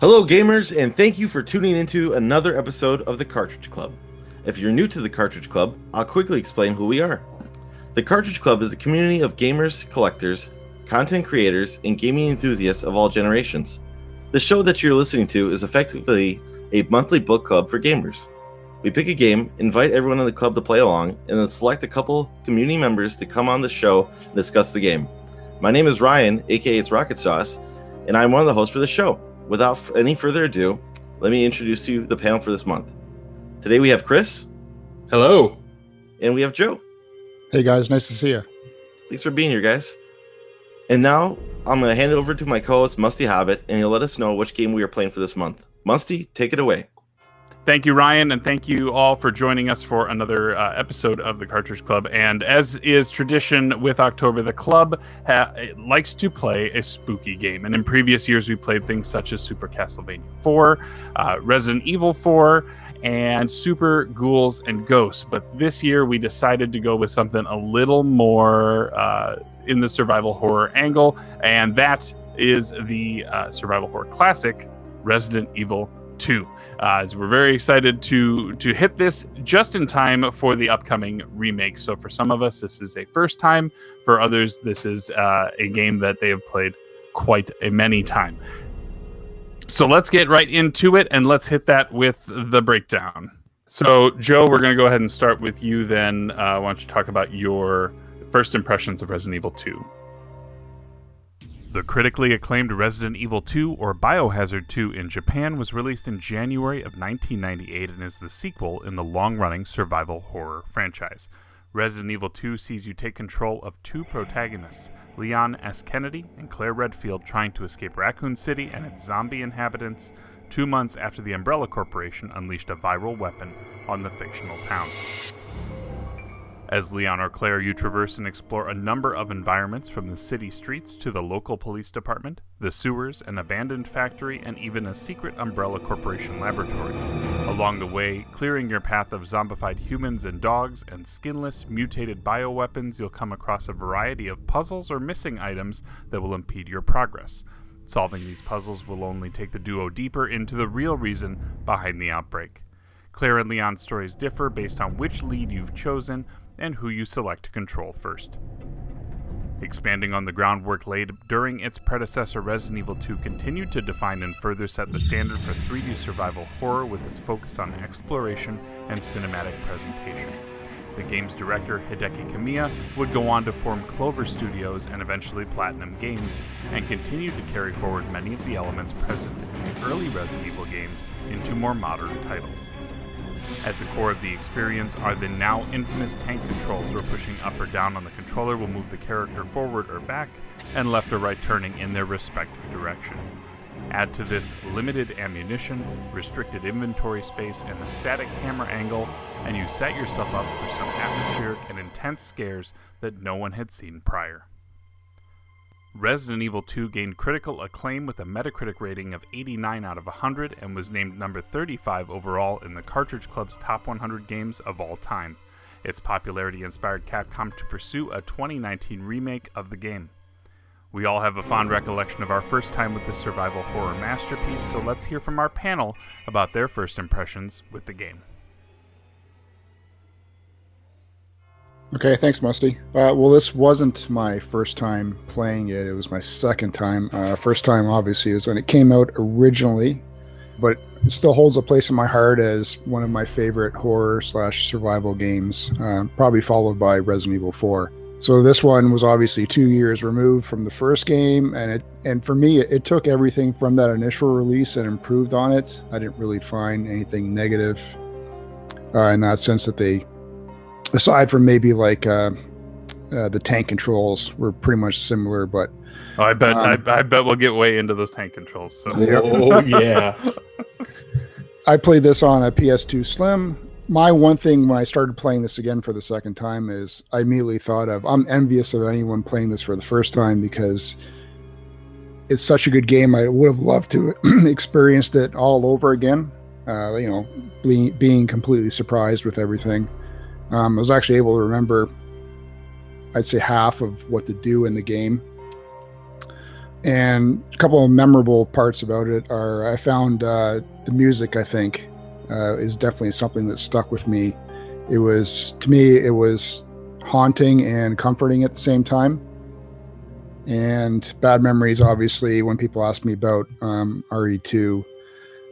Hello, gamers, and thank you for tuning into another episode of the Cartridge Club. If you're new to the Cartridge Club, I'll quickly explain who we are. The Cartridge Club is a community of gamers, collectors, content creators, and gaming enthusiasts of all generations. The show that you're listening to is effectively a monthly book club for gamers. We pick a game, invite everyone in the club to play along, and then select a couple community members to come on the show and discuss the game. My name is Ryan, aka It's Rocket Sauce, and I'm one of the hosts for the show. Without f- any further ado, let me introduce to you the panel for this month. Today we have Chris Hello. and we have Joe. Hey guys, nice to see you. Thanks for being here, guys. And now I'm going to hand it over to my co-host Musty Hobbit, and he'll let us know which game we are playing for this month. Musty, take it away. Thank you, Ryan, and thank you all for joining us for another uh, episode of the Cartridge Club. And as is tradition with October, the club ha- likes to play a spooky game. And in previous years, we played things such as Super Castlevania 4, uh, Resident Evil 4, and Super Ghouls and Ghosts. But this year, we decided to go with something a little more uh, in the survival horror angle, and that is the uh, survival horror classic, Resident Evil 2. Uh, as we're very excited to to hit this just in time for the upcoming remake. So for some of us, this is a first time. For others, this is uh, a game that they have played quite a many time. So let's get right into it and let's hit that with the breakdown. So Joe, we're going to go ahead and start with you. Then uh, why don't you talk about your first impressions of Resident Evil 2? The critically acclaimed Resident Evil 2 or Biohazard 2 in Japan was released in January of 1998 and is the sequel in the long running survival horror franchise. Resident Evil 2 sees you take control of two protagonists, Leon S. Kennedy and Claire Redfield, trying to escape Raccoon City and its zombie inhabitants two months after the Umbrella Corporation unleashed a viral weapon on the fictional town. As Leon or Claire, you traverse and explore a number of environments from the city streets to the local police department, the sewers, an abandoned factory, and even a secret Umbrella Corporation laboratory. Along the way, clearing your path of zombified humans and dogs and skinless, mutated bioweapons, you'll come across a variety of puzzles or missing items that will impede your progress. Solving these puzzles will only take the duo deeper into the real reason behind the outbreak. Claire and Leon's stories differ based on which lead you've chosen and who you select to control first. Expanding on the groundwork laid during its predecessor, Resident Evil 2 continued to define and further set the standard for 3D survival horror with its focus on exploration and cinematic presentation. The game's director, Hideki Kamiya, would go on to form Clover Studios and eventually Platinum Games, and continued to carry forward many of the elements present in the early Resident Evil games into more modern titles. At the core of the experience are the now infamous tank controls, where pushing up or down on the controller will move the character forward or back, and left or right turning in their respective direction. Add to this limited ammunition, restricted inventory space, and a static camera angle, and you set yourself up for some atmospheric and intense scares that no one had seen prior. Resident Evil 2 gained critical acclaim with a Metacritic rating of 89 out of 100 and was named number 35 overall in the Cartridge Club's top 100 games of all time. Its popularity inspired Capcom to pursue a 2019 remake of the game. We all have a fond recollection of our first time with this survival horror masterpiece, so let's hear from our panel about their first impressions with the game. Okay, thanks, Musty. Uh, well, this wasn't my first time playing it. It was my second time. Uh, first time, obviously, was when it came out originally, but it still holds a place in my heart as one of my favorite horror slash survival games. Uh, probably followed by Resident Evil 4. So this one was obviously two years removed from the first game, and it and for me, it, it took everything from that initial release and improved on it. I didn't really find anything negative uh, in that sense that they aside from maybe like uh, uh, the tank controls were pretty much similar, but Oh, I bet Um, I, I bet we'll get way into those tank controls. So Oh yeah. I played this on a PS2 Slim. My one thing when I started playing this again for the second time is I immediately thought of I'm envious of anyone playing this for the first time because it's such a good game. I would have loved to experienced it all over again. Uh, you know, being, being completely surprised with everything. Um, I was actually able to remember, I'd say half of what to do in the game. And a couple of memorable parts about it are I found uh, the music, I think, uh, is definitely something that stuck with me. It was, to me, it was haunting and comforting at the same time. And bad memories, obviously, when people ask me about um, RE2,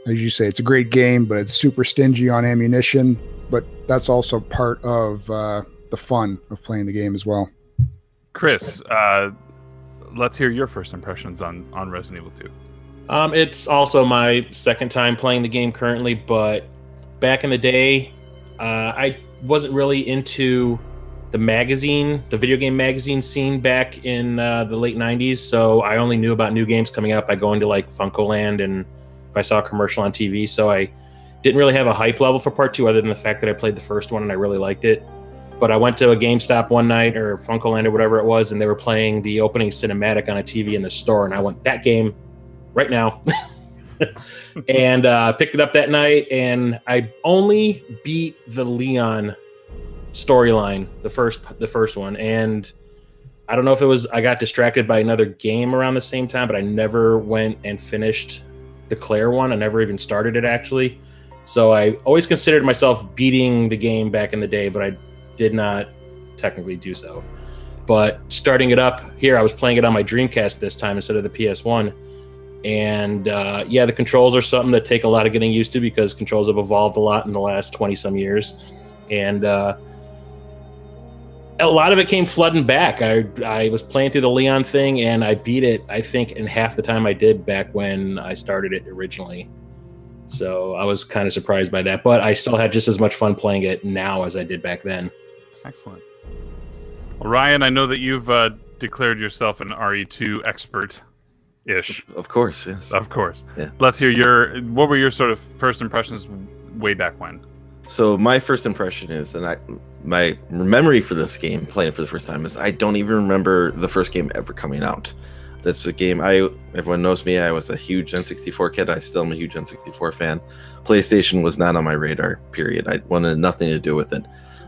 as you say, it's a great game, but it's super stingy on ammunition. But that's also part of uh, the fun of playing the game as well. Chris, uh, let's hear your first impressions on on Resident Evil 2. Um, it's also my second time playing the game currently, but back in the day, uh, I wasn't really into the magazine, the video game magazine scene back in uh, the late '90s. So I only knew about new games coming out by going to like FuncoLand and if I saw a commercial on TV. So I didn't really have a hype level for part two, other than the fact that I played the first one and I really liked it. But I went to a GameStop one night or FuncoLand or whatever it was, and they were playing the opening cinematic on a TV in the store, and I went that game right now. and uh, picked it up that night, and I only beat the Leon storyline, the first the first one, and I don't know if it was I got distracted by another game around the same time, but I never went and finished the Claire one. I never even started it actually. So I always considered myself beating the game back in the day, but I did not technically do so. But starting it up here, I was playing it on my Dreamcast this time instead of the PS1. And uh, yeah, the controls are something that take a lot of getting used to because controls have evolved a lot in the last 20 some years. And uh, a lot of it came flooding back. I, I was playing through the Leon thing and I beat it, I think, in half the time I did back when I started it originally. So I was kind of surprised by that. But I still had just as much fun playing it now as I did back then. Excellent. Well, Ryan, I know that you've uh, declared yourself an RE2 expert ish. Of course, yes. Of course. Yeah. Let's hear your. What were your sort of first impressions way back when? So my first impression is, and I, my memory for this game, playing it for the first time, is I don't even remember the first game ever coming out. That's a game I. Everyone knows me. I was a huge N64 kid. I still am a huge N64 fan. PlayStation was not on my radar. Period. I wanted nothing to do with it.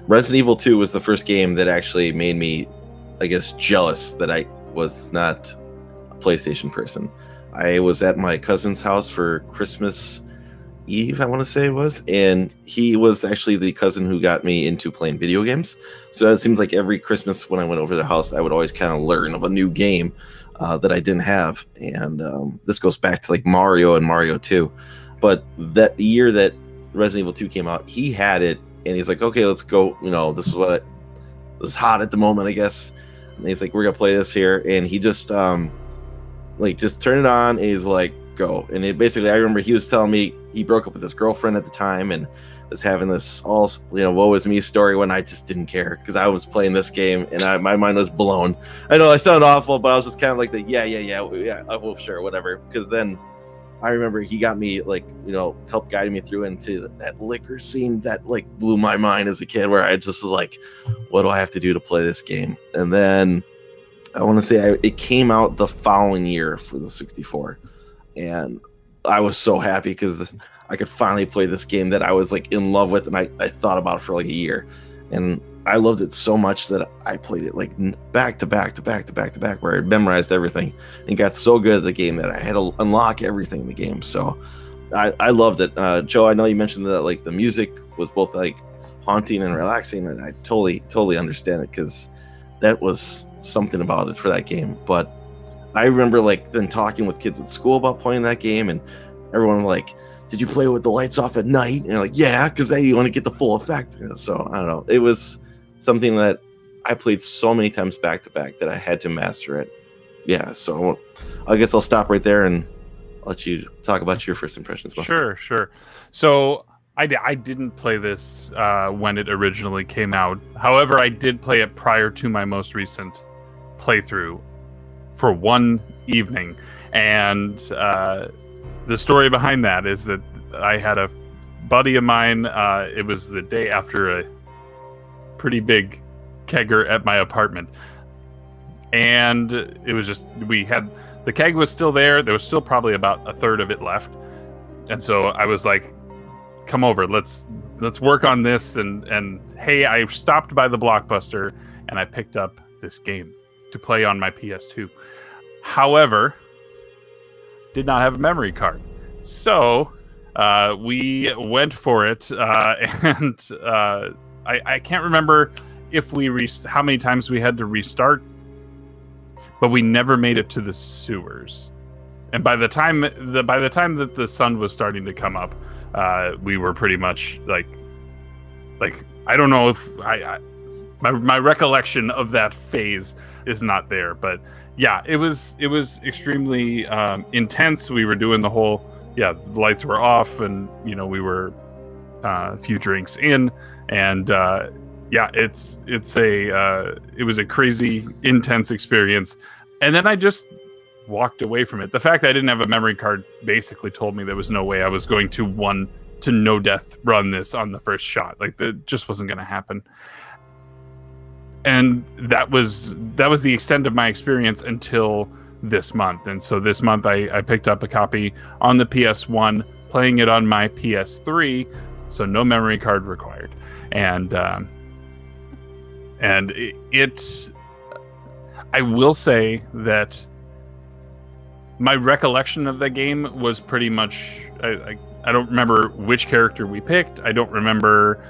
Resident Evil 2 was the first game that actually made me, I guess, jealous that I was not a PlayStation person. I was at my cousin's house for Christmas Eve, I want to say it was, and he was actually the cousin who got me into playing video games. So it seems like every Christmas when I went over the house, I would always kind of learn of a new game uh, that I didn't have. And um, this goes back to like Mario and Mario 2. But that the year that Resident Evil 2 came out, he had it and he's like, okay, let's go. You know, this is what I, this is hot at the moment, I guess. And he's like, we're gonna play this here, and he just um, like just turn it on. And he's like, go. And it basically, I remember he was telling me he broke up with his girlfriend at the time and was having this all you know woe is me story when I just didn't care because I was playing this game and I, my mind was blown. I know I sound awful, but I was just kind of like the yeah yeah yeah yeah uh, well sure whatever because then I remember he got me like you know helped guide me through into that licker scene that like blew my mind as a kid where I just was like, what do I have to do to play this game? And then I want to say I, it came out the following year for the 64, and I was so happy because I could finally play this game that I was like in love with, and I I thought about for like a year, and I loved it so much that I played it like back to back to back to back to back, where I memorized everything and got so good at the game that I had to unlock everything in the game. So I, I loved it. Uh, Joe, I know you mentioned that like the music was both like haunting and relaxing, and I totally totally understand it because that was something about it for that game. But I remember like then talking with kids at school about playing that game, and everyone like did you play with the lights off at night? And like, yeah, because then you want to get the full effect. So I don't know. It was something that I played so many times back to back that I had to master it. Yeah, so I guess I'll stop right there and let you talk about your first impressions. Sure, sure. So I, I didn't play this uh, when it originally came out. However, I did play it prior to my most recent playthrough for one evening. And uh, the story behind that is that I had a buddy of mine. Uh, it was the day after a pretty big kegger at my apartment. And it was just, we had, the keg was still there. There was still probably about a third of it left. And so I was like, come over, let's, let's work on this. And, and hey, I stopped by the Blockbuster and I picked up this game to play on my PS2. However, did not have a memory card. So uh, we went for it, uh, and uh, I, I can't remember if we re- how many times we had to restart, but we never made it to the sewers. And by the time the by the time that the sun was starting to come up, uh, we were pretty much like like I don't know if I, I my my recollection of that phase is not there, but yeah, it was it was extremely um, intense. We were doing the whole yeah, the lights were off, and you know we were uh, a few drinks in, and uh, yeah, it's it's a uh, it was a crazy intense experience, and then I just walked away from it. The fact that I didn't have a memory card basically told me there was no way I was going to one to no death run this on the first shot. Like it just wasn't going to happen. And that was that was the extent of my experience until this month. And so this month I, I picked up a copy on the PS1, playing it on my PS3, so no memory card required. And um, and it, it I will say that my recollection of the game was pretty much I, I, I don't remember which character we picked. I don't remember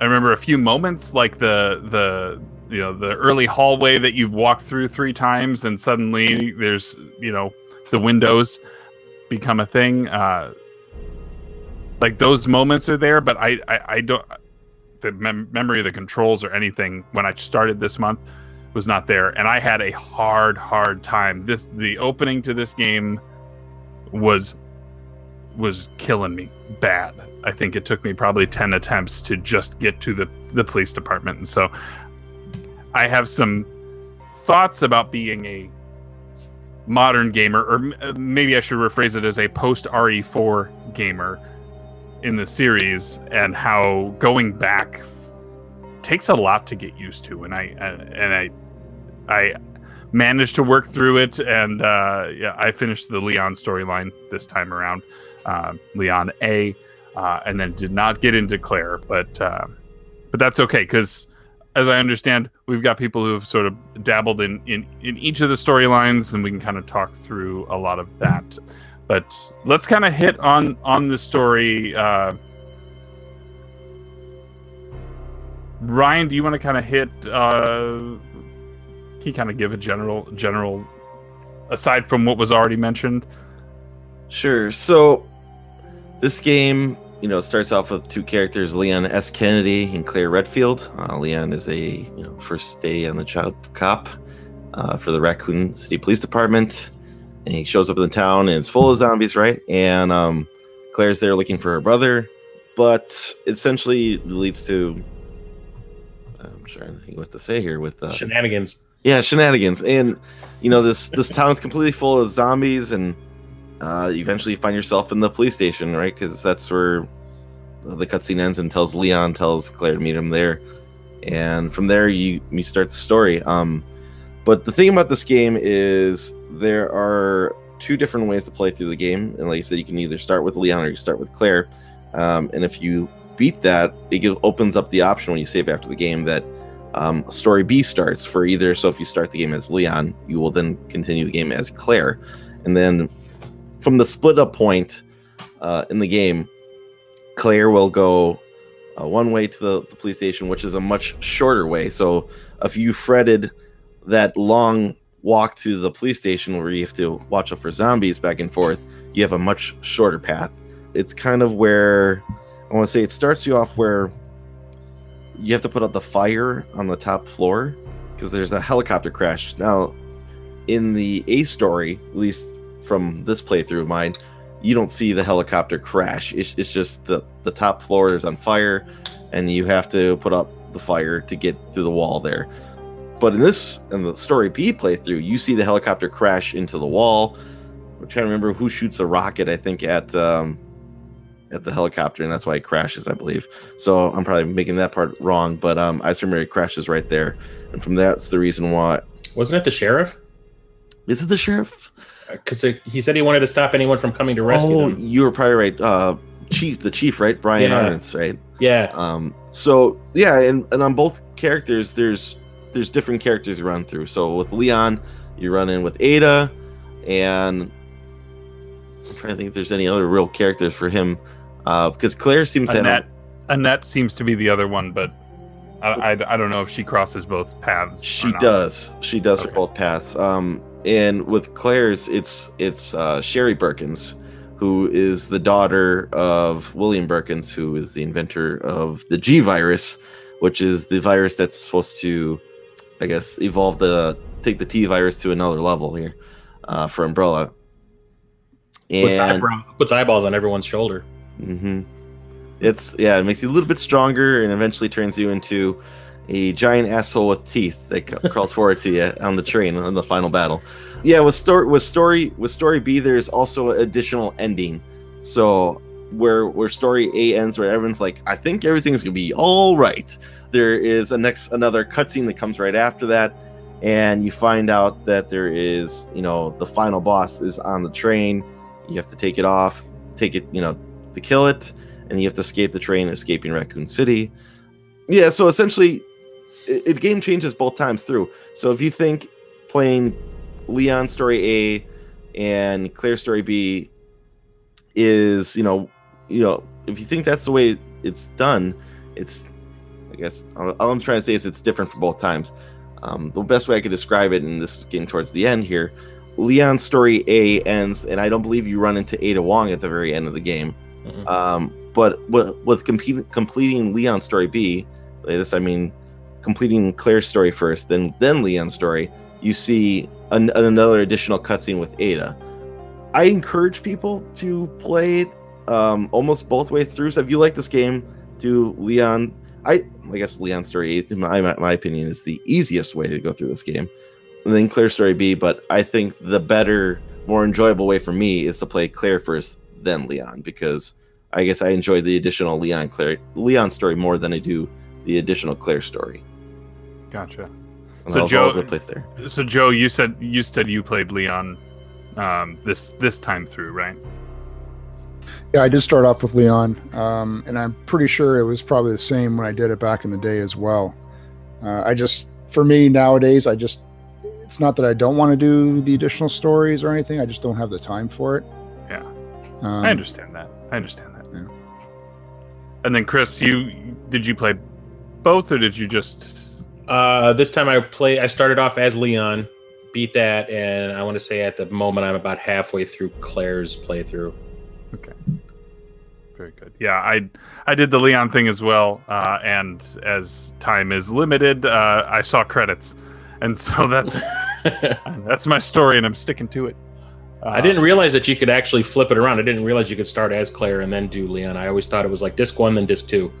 I remember a few moments like the the you know the early hallway that you've walked through three times and suddenly there's you know the windows become a thing uh like those moments are there but i i, I don't the mem- memory of the controls or anything when i started this month was not there and i had a hard hard time. This the opening to this game was was killing me bad i think it took me probably 10 attempts to just get to the the police department. And so i have some thoughts about being a modern gamer or uh, maybe i should rephrase it as a post re4 gamer in the series and how going back takes a lot to get used to. And i and i i managed to work through it and uh yeah i finished the leon storyline this time around. Uh, leon a uh, and then did not get into claire but uh, but that's okay because as i understand we've got people who have sort of dabbled in in, in each of the storylines and we can kind of talk through a lot of that but let's kind of hit on on the story uh ryan do you want to kind of hit uh can you kind of give a general general aside from what was already mentioned Sure. So this game, you know, starts off with two characters, Leon S. Kennedy and Claire Redfield. Uh, Leon is a you know first day on the job cop uh, for the Raccoon City Police Department, and he shows up in the town and it's full of zombies, right? And um, Claire's there looking for her brother, but essentially leads to I'm trying to think what to say here with uh, Shenanigans. yeah shenanigans and you know this this town is completely full of zombies and uh, you eventually find yourself in the police station right? Because that's where the cutscene ends and tells leon tells claire to meet him there. And from there you you start the story. Um but the thing about this game is there are two different ways to play through the game. And like i said you can either start with leon or you start with claire. Um, and if you beat that it opens up the option when you save after the game that um, story B starts for either. So if you start the game as Leon, you will then continue the game as Claire, and then from the split up point uh, in the game, Claire will go uh, one way to the, the police station, which is a much shorter way. So if you fretted that long walk to the police station where you have to watch out for zombies back and forth, you have a much shorter path. It's kind of where I want to say it starts you off where you have to put out the fire on the top floor because there's a helicopter crash. Now, in the A story, at least from this playthrough of mine, you don't see the helicopter crash. It's, it's just the, the top floor is on fire, and you have to put up the fire to get through the wall there. But in this, in the story B playthrough, you see the helicopter crash into the wall. I'm trying to remember who shoots a rocket. I think at um, at the helicopter, and that's why it crashes, I believe. So I'm probably making that part wrong, but um, I just remember it crashes right there, and from that's the reason why. Wasn't it the sheriff? Is it the sheriff? Because he said he wanted to stop anyone from coming to rescue oh, them. you were probably right. Uh, chief, the chief, right? Brian Yeah. Irons, right? Yeah. Um, so yeah, and, and on both characters, there's there's different characters you run through. So with Leon, you run in with Ada. and I'm trying to think if there's any other real characters for him, uh, because Claire seems to Annette, have. Annette seems to be the other one, but I, I, I don't know if she crosses both paths. She does. She does for both paths. Um, and with Claire's, it's it's uh, Sherry Birkins, who is the daughter of William Birkins, who is the inventor of the G virus, which is the virus that's supposed to, I guess, evolve the take the T virus to another level here uh, for Umbrella. Puts, And eyebrow, puts eyeballs on everyone's shoulder. Mm-hmm. It's yeah, it makes you a little bit stronger and eventually turns you into a giant asshole with teeth that crawls forward to you on the train in the final battle. Yeah, with story with story with story B, there's also an additional ending. So where where story A ends, where everyone's like, I think everything's gonna be all right. There is a next another cutscene that comes right after that, and you find out that there is, you know, the final boss is on the train. You have to take it off, take it, you know, to kill it, and you have to escape the train, escaping Raccoon City. Yeah, so essentially, it, it game changes both times through. So if you think playing Leon Story A and Claire Story B is, you know, you know, if you think that's the way it's done, it's, I guess, all all I'm trying to say is it's different for both times. Um, the best way I could describe it, and this is getting towards the end here, Leon Story A ends, and I don't believe you run into Ada Wong at the very end of the game. Mhm. Um, but with, with completing completing Leon's story B, by this I mean completing Claire's story first, then then Leon's story, you see an, another additional cutscene with Ada. I encourage people to play it um, almost both way through. So if you like this game, do Leon. I I guess Leon's story, in my, my my opinion, is the easiest way to go through this game. And then Claire's story B, but I think the better, more enjoyable way for me is to play Claire first, then Leon, because I guess I enjoy the additional Leon Claire Leon story more than I do the additional Claire story. Gotcha. And So I was all Joe- over the place there. So Joe, you said you said you played Leon um, this this time through, right? Yeah, I did start off with Leon, um, and I'm pretty sure it was probably the same when I did it back in the day as well. Uh, I just, for me nowadays, I just, it's not that I don't want to do the additional stories or anything. I just don't have the time for it. Yeah. Um, I understand that. I understand that. Yeah. And then Chris, you did you play both or did you just Uh, this time I play. I started off as Leon, beat that, and I want to say at the moment I'm about halfway through Claire's playthrough. Okay. Very good? Yeah, I I did the Leon thing as well. Uh, and as time is limited, uh, I saw credits, and so that's that's my story, and I'm sticking to it. Uh, I didn't realize that you could actually flip it around. I didn't realize you could start as Claire and then do Leon. I always thought it was like disc one, then disc two.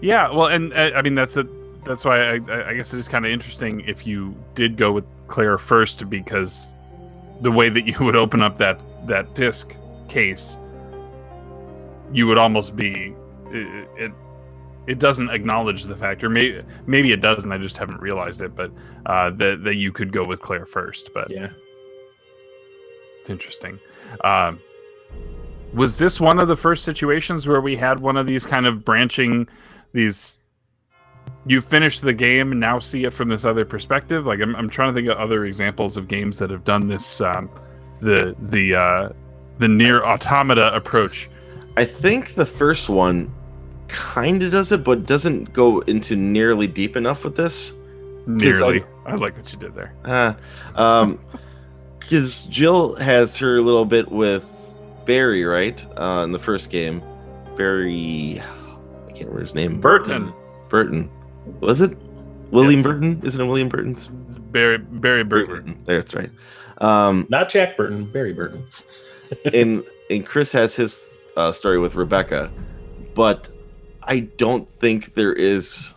Yeah, well, and uh, I mean that's a that's why I, I I guess it is kind of interesting if you did go with Claire first because the way that you would open up that that disc case, you would almost be it. it it doesn't acknowledge the fact, or maybe maybe it does, and I just haven't realized it. But uh, that that you could go with Claire first, but Yeah. it's interesting. Um, was this one of the first situations where we had one of these kind of branching, these? You finish the game and now see it from this other perspective. Like I'm, I'm trying to think of other examples of games that have done this. Um, the the uh, the NieR: Automata approach. I think the first one kind of does it, but doesn't go into nearly deep enough with this. Nearly. I like what you did there. Uh, um, because Jill has her little bit with Barry, right? Uh, in the first game, Barry, I can't remember his name. Burton. Burton, was it? William Yes. Burton? Isn't it William Burton's? Barry Barry Burton. That's right. Um, Not Jack Burton, Barry Burton. and and Chris has his uh, story with Rebecca, but I don't think there is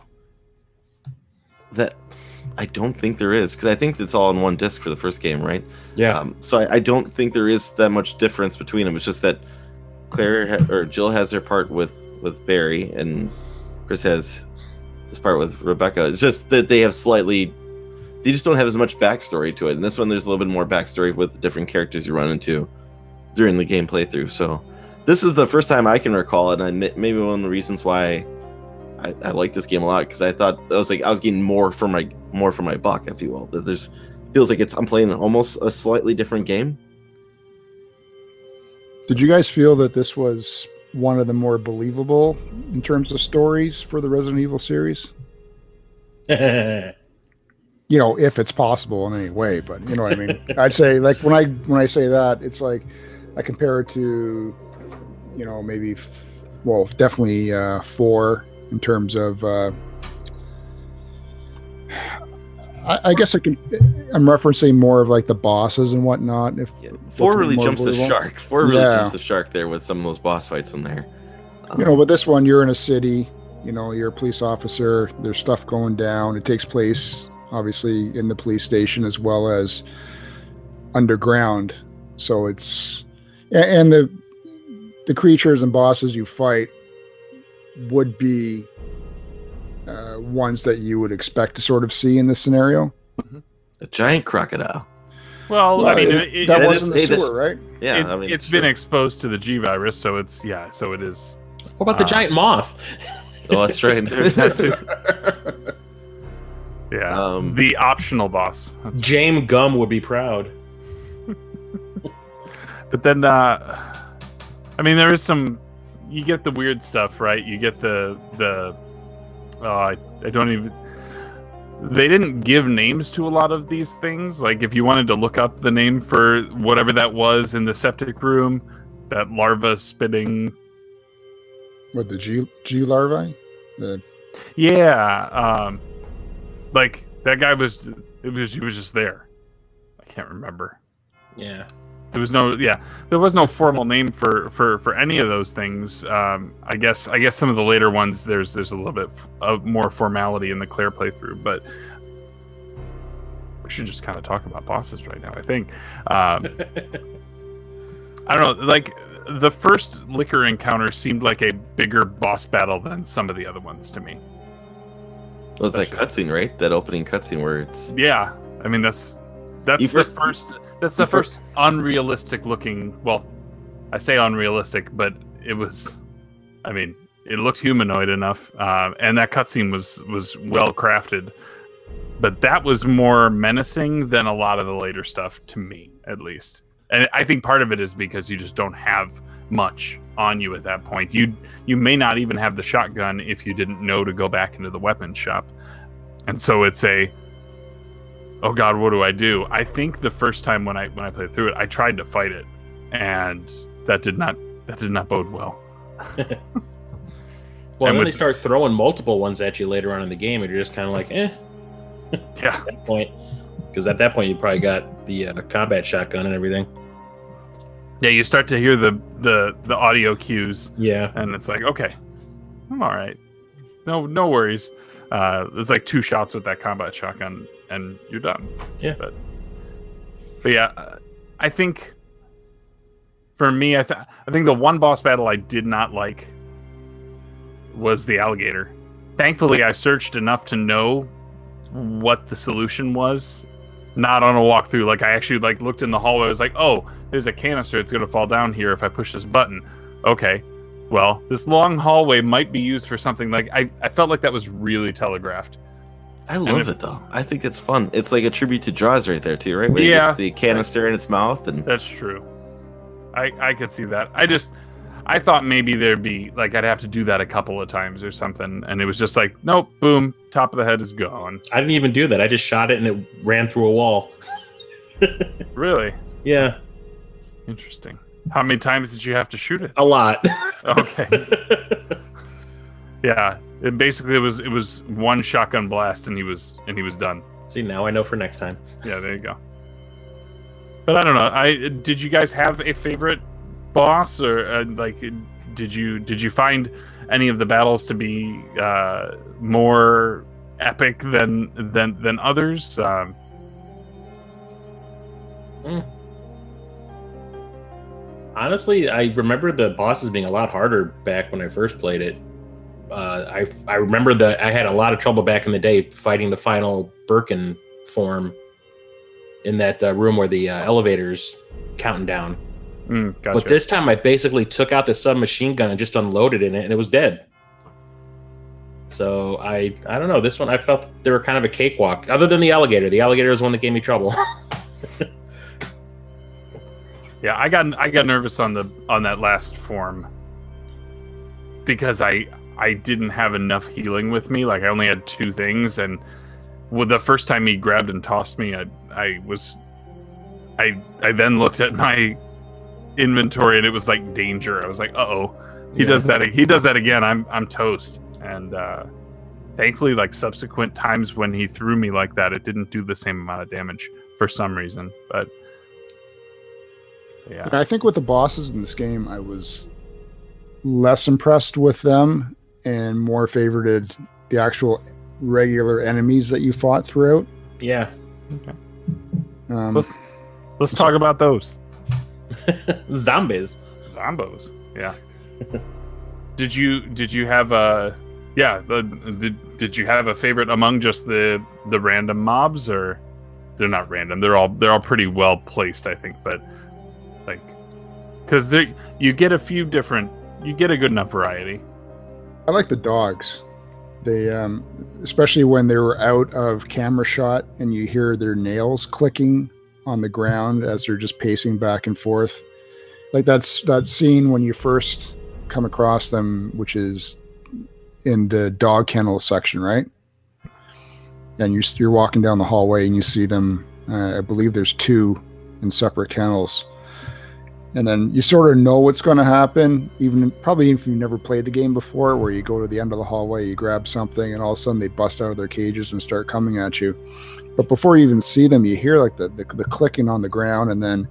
that. I don't think there is because I think it's all in one disc for the first game, right? Yeah. Um, so I, I don't think there is that much difference between them. It's just that Claire ha- or Jill has their part with with Barry, and Chris has his part with Rebecca. It's just that they have slightly. They just don't have as much backstory to it. And this one, there's a little bit more backstory with the different characters you run into during the game playthrough. So this is the first time I can recall it, and I, maybe one of the reasons why I, I like this game a lot because I thought I was like I was getting more for my more for my buck, if you will. That there's feels like it's I'm playing almost a slightly different game. Did you guys feel that this was one of the more believable in terms of stories for the Resident Evil series? you know, if it's possible in any way, but you know what I mean. I'd say like when I when I say that, it's like I compare it to, you know, maybe f- well, definitely uh, four in terms of. Uh, I, I guess I can. I'm referencing more of like the bosses and whatnot. If Yeah. Four really jumps the shark. Four really Yeah. jumps the shark there with some of those boss fights in there. you know, but this one, you're in a city. You know, you're a police officer. There's stuff going down. It takes place obviously in the police station as well as underground. So it's and the the creatures and bosses you fight would be uh, ones that you would expect to sort of see in this scenario. a giant crocodile. Well, I mean, it- it, it, that that was is- in the hey, sewer, right? Yeah, it, I mean, it's sure. been exposed to the G virus, so it's yeah, so it is. what about the Uh, giant moth? Oh, that's right. There's. Yeah, Um, the optional boss. That's- James Gumb would be proud. But then, uh, I mean, there is some. You get the weird stuff, right? You get the the. Oh, I, I don't even. They didn't give names to a lot of these things. Like, if you wanted to look up the name for whatever that was in the septic room, that larva spitting With the G G larvae. The Yeah, um, like that guy was. It was he was just there. I can't remember. Yeah. There was no. Yeah, there was no formal name for for for any of those things. Um, I guess I guess some of the later ones there's there's a little bit of more formality in the Claire playthrough, but we should just kind of talk about bosses right now. I think. Um, I don't know. Like the first licker encounter seemed like a bigger boss battle than some of the other ones to me. it was that cutscene, right? That opening cutscene where it's Yeah, I mean that's that's You the first- first that's the you fir- first unrealistic looking. Well, I say unrealistic, but it was. I mean, it looked humanoid enough, uh, and that cutscene was was well crafted. But that was more menacing than a lot of the later stuff to me, at least. And I think part of it is because you just don't have much on you at that point. You you may not even have the shotgun if you didn't know to go back into the weapons shop. And so it's a oh god, what do I do? I think the first time when I when I played through it, I tried to fight it and that did not that did not bode well. Well, And then they start throwing multiple ones at you later on in the game, and you're just kind of like, eh, Yeah. at that point. Because at that point, you probably got the uh, combat shotgun and everything. Yeah, you start to hear the the the audio cues Yeah. and it's like, okay, I'm all right. No no worries. Uh there's like two shots with that combat shotgun and you're done. Yeah. But But yeah, I think for me I th- I think the one boss battle I did not like was the alligator. Thankfully, I searched enough to know what the solution was. Not on a walkthrough. Like I actually like looked in the hallway. I was like, "Oh, there's a canister. It's gonna fall down here if I push this button." Okay, well, this long hallway might be used for something. Like I, I felt like that was really telegraphed. I love if- it though. I think it's fun. It's like a tribute to Jaws right there too, right? Where Yeah. yeah. the canister in its mouth and That's true. I I could see that. I just I thought maybe there'd be like I'd have to do that a couple of times or something, and it was just like, nope, boom, top of the head is gone. I didn't even do that. I just shot it and it ran through a wall. Really Yeah. interesting. How many times did you have to shoot it? A lot. Okay. Yeah, it basically it was it was one shotgun blast, and he was and he was done. See, now I know for next time. Yeah, there you go. But I don't know. I did you guys have a favorite boss or uh, like did you did you find any of the battles to be uh, more epic than than than others? Um, Honestly, I remember the bosses being a lot harder back when I first played it. Uh, I I remember that I had a lot of trouble back in the day fighting the final Birkin form in that uh, room where the uh, elevators counting down. mm, gotcha. But this time, I basically took out the submachine gun and just unloaded in it, and it was dead. So I I don't know. This one I felt they were kind of a cakewalk. Other than the alligator, the alligator is one that gave me trouble. Yeah, I got I got nervous on the on that last form because I I didn't have enough healing with me. Like I only had two things, and with the first time he grabbed and tossed me, I I was I I then looked at my inventory and it was like danger. I was like, uh oh, he Yeah. does that. He does that again. I'm I'm toast. And uh, thankfully, like subsequent times when he threw me like that, it didn't do the same amount of damage for some reason. But yeah, I think with the bosses in this game, I was less impressed with them and more favorited the actual regular enemies that you fought throughout. yeah. Um, Let's- let's talk about those. Zombies. Zombos. Yeah. did you did you have a yeah the, did, did you have a favorite among just the the random mobs or they're not random they're all they're all pretty well placed I think but like because there you get a few different you get a good enough variety I like the dogs. They, um, especially when they were out of camera shot and you hear their nails clicking on the ground as they're just pacing back and forth. Like that's that scene when you first come across them, which is in the dog kennel section, right? And you're, you're walking down the hallway and you see them. Uh, I believe there's two in separate kennels and then you sort of know what's going to happen even probably if you've never played the game before where you go to the end of the hallway you grab something and all of a sudden they bust out of their cages and start coming at you. But before you even see them you hear like the, the, the clicking on the ground and then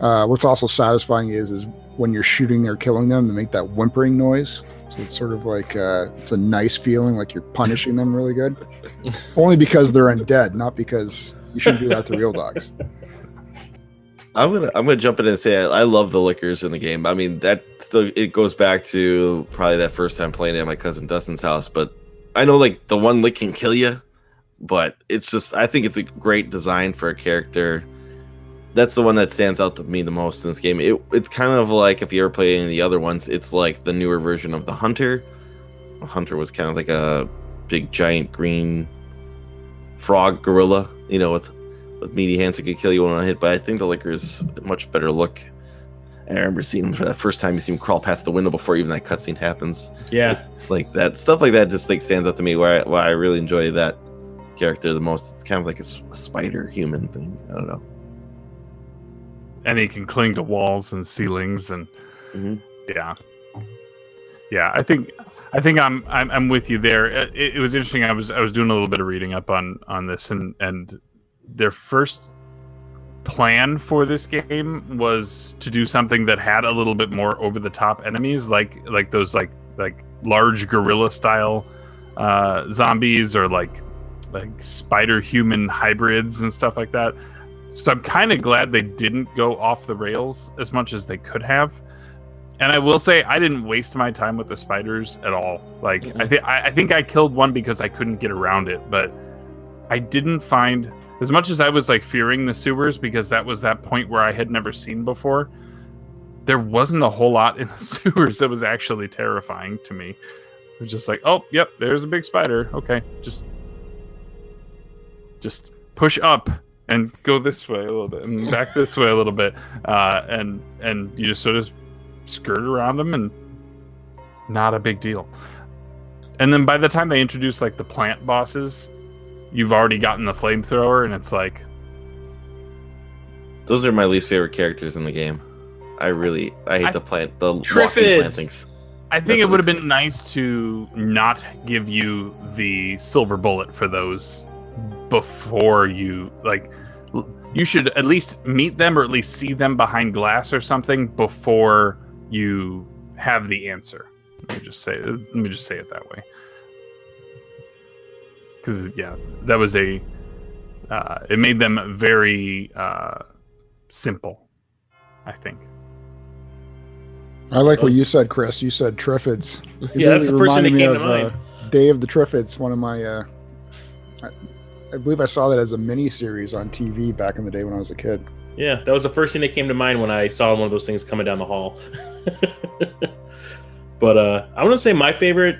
uh, what's also satisfying is is when you're shooting or killing them to make that whimpering noise. So it's sort of like uh, it's a nice feeling like you're punishing them really good. Only because they're undead not because you shouldn't do that to real dogs I'm gonna I'm gonna jump in and say I, I love the lickers in the game. I mean that still it goes back to probably that first time playing it at my cousin Dustin's house. But I know like the one lick can kill you, but it's just I think it's a great design for a character. That's the one that stands out to me the most in this game. It, it's kind of like if you ever play any of the other ones, it's like the newer version of the Hunter. The Hunter was kind of like a big giant green frog gorilla, you know, with with meaty hands that could kill you when I hit. But I think the licker is a much better look. I remember seeing him for that first time. You see him crawl past the window before even that cutscene happens. Yeah. It's like that stuff like that just like stands out to me. Why why I really enjoy that character the most. It's kind of like a spider human thing. I don't know. and he can cling to walls and ceilings and Mhm. yeah yeah i think i think i'm i'm, I'm with you there it, it was interesting i was i was doing a little bit of reading up on on this and and their first plan for this game was to do something that had a little bit more over the top enemies like like those like like large gorilla style uh zombies or like like spider human hybrids and stuff like that so I'm kind of glad they didn't go off the rails as much as they could have. And I will say I didn't waste my time with the spiders at all. Like I Mhm. think I I think I killed one because I couldn't get around it, but I didn't find as much as I was like fearing the sewers because that was that point where I had never seen before. There wasn't a whole lot in the sewers that was actually terrifying to me. It was just like, oh, yep, there's a big spider. Okay, just just push up and go this way a little bit and back this way a little bit uh, and and you just sort of skirt around them and not a big deal and then by the time they introduce like the plant bosses you've already gotten the flamethrower and it's like Those are my least favorite characters in the game. I really I hate I- the plant the Triffids. i think That's it would have been nice to not give you the silver bullet for those before you like you should at least meet them or at least see them behind glass or something before you have the answer let me just say let me just say it that way because yeah that was a uh, it made them very uh, simple i think I like what you said, Chris. You said Triffids. It yeah, that's the first thing that reminded me came to of, mind. uh, Day of the Triffids, one of my. Uh, I, I believe I saw that as a mini series on TV back in the day when I was a kid. Yeah, that was the first thing that came to mind when I saw one of those things coming down the hall. but uh, I want to say my favorite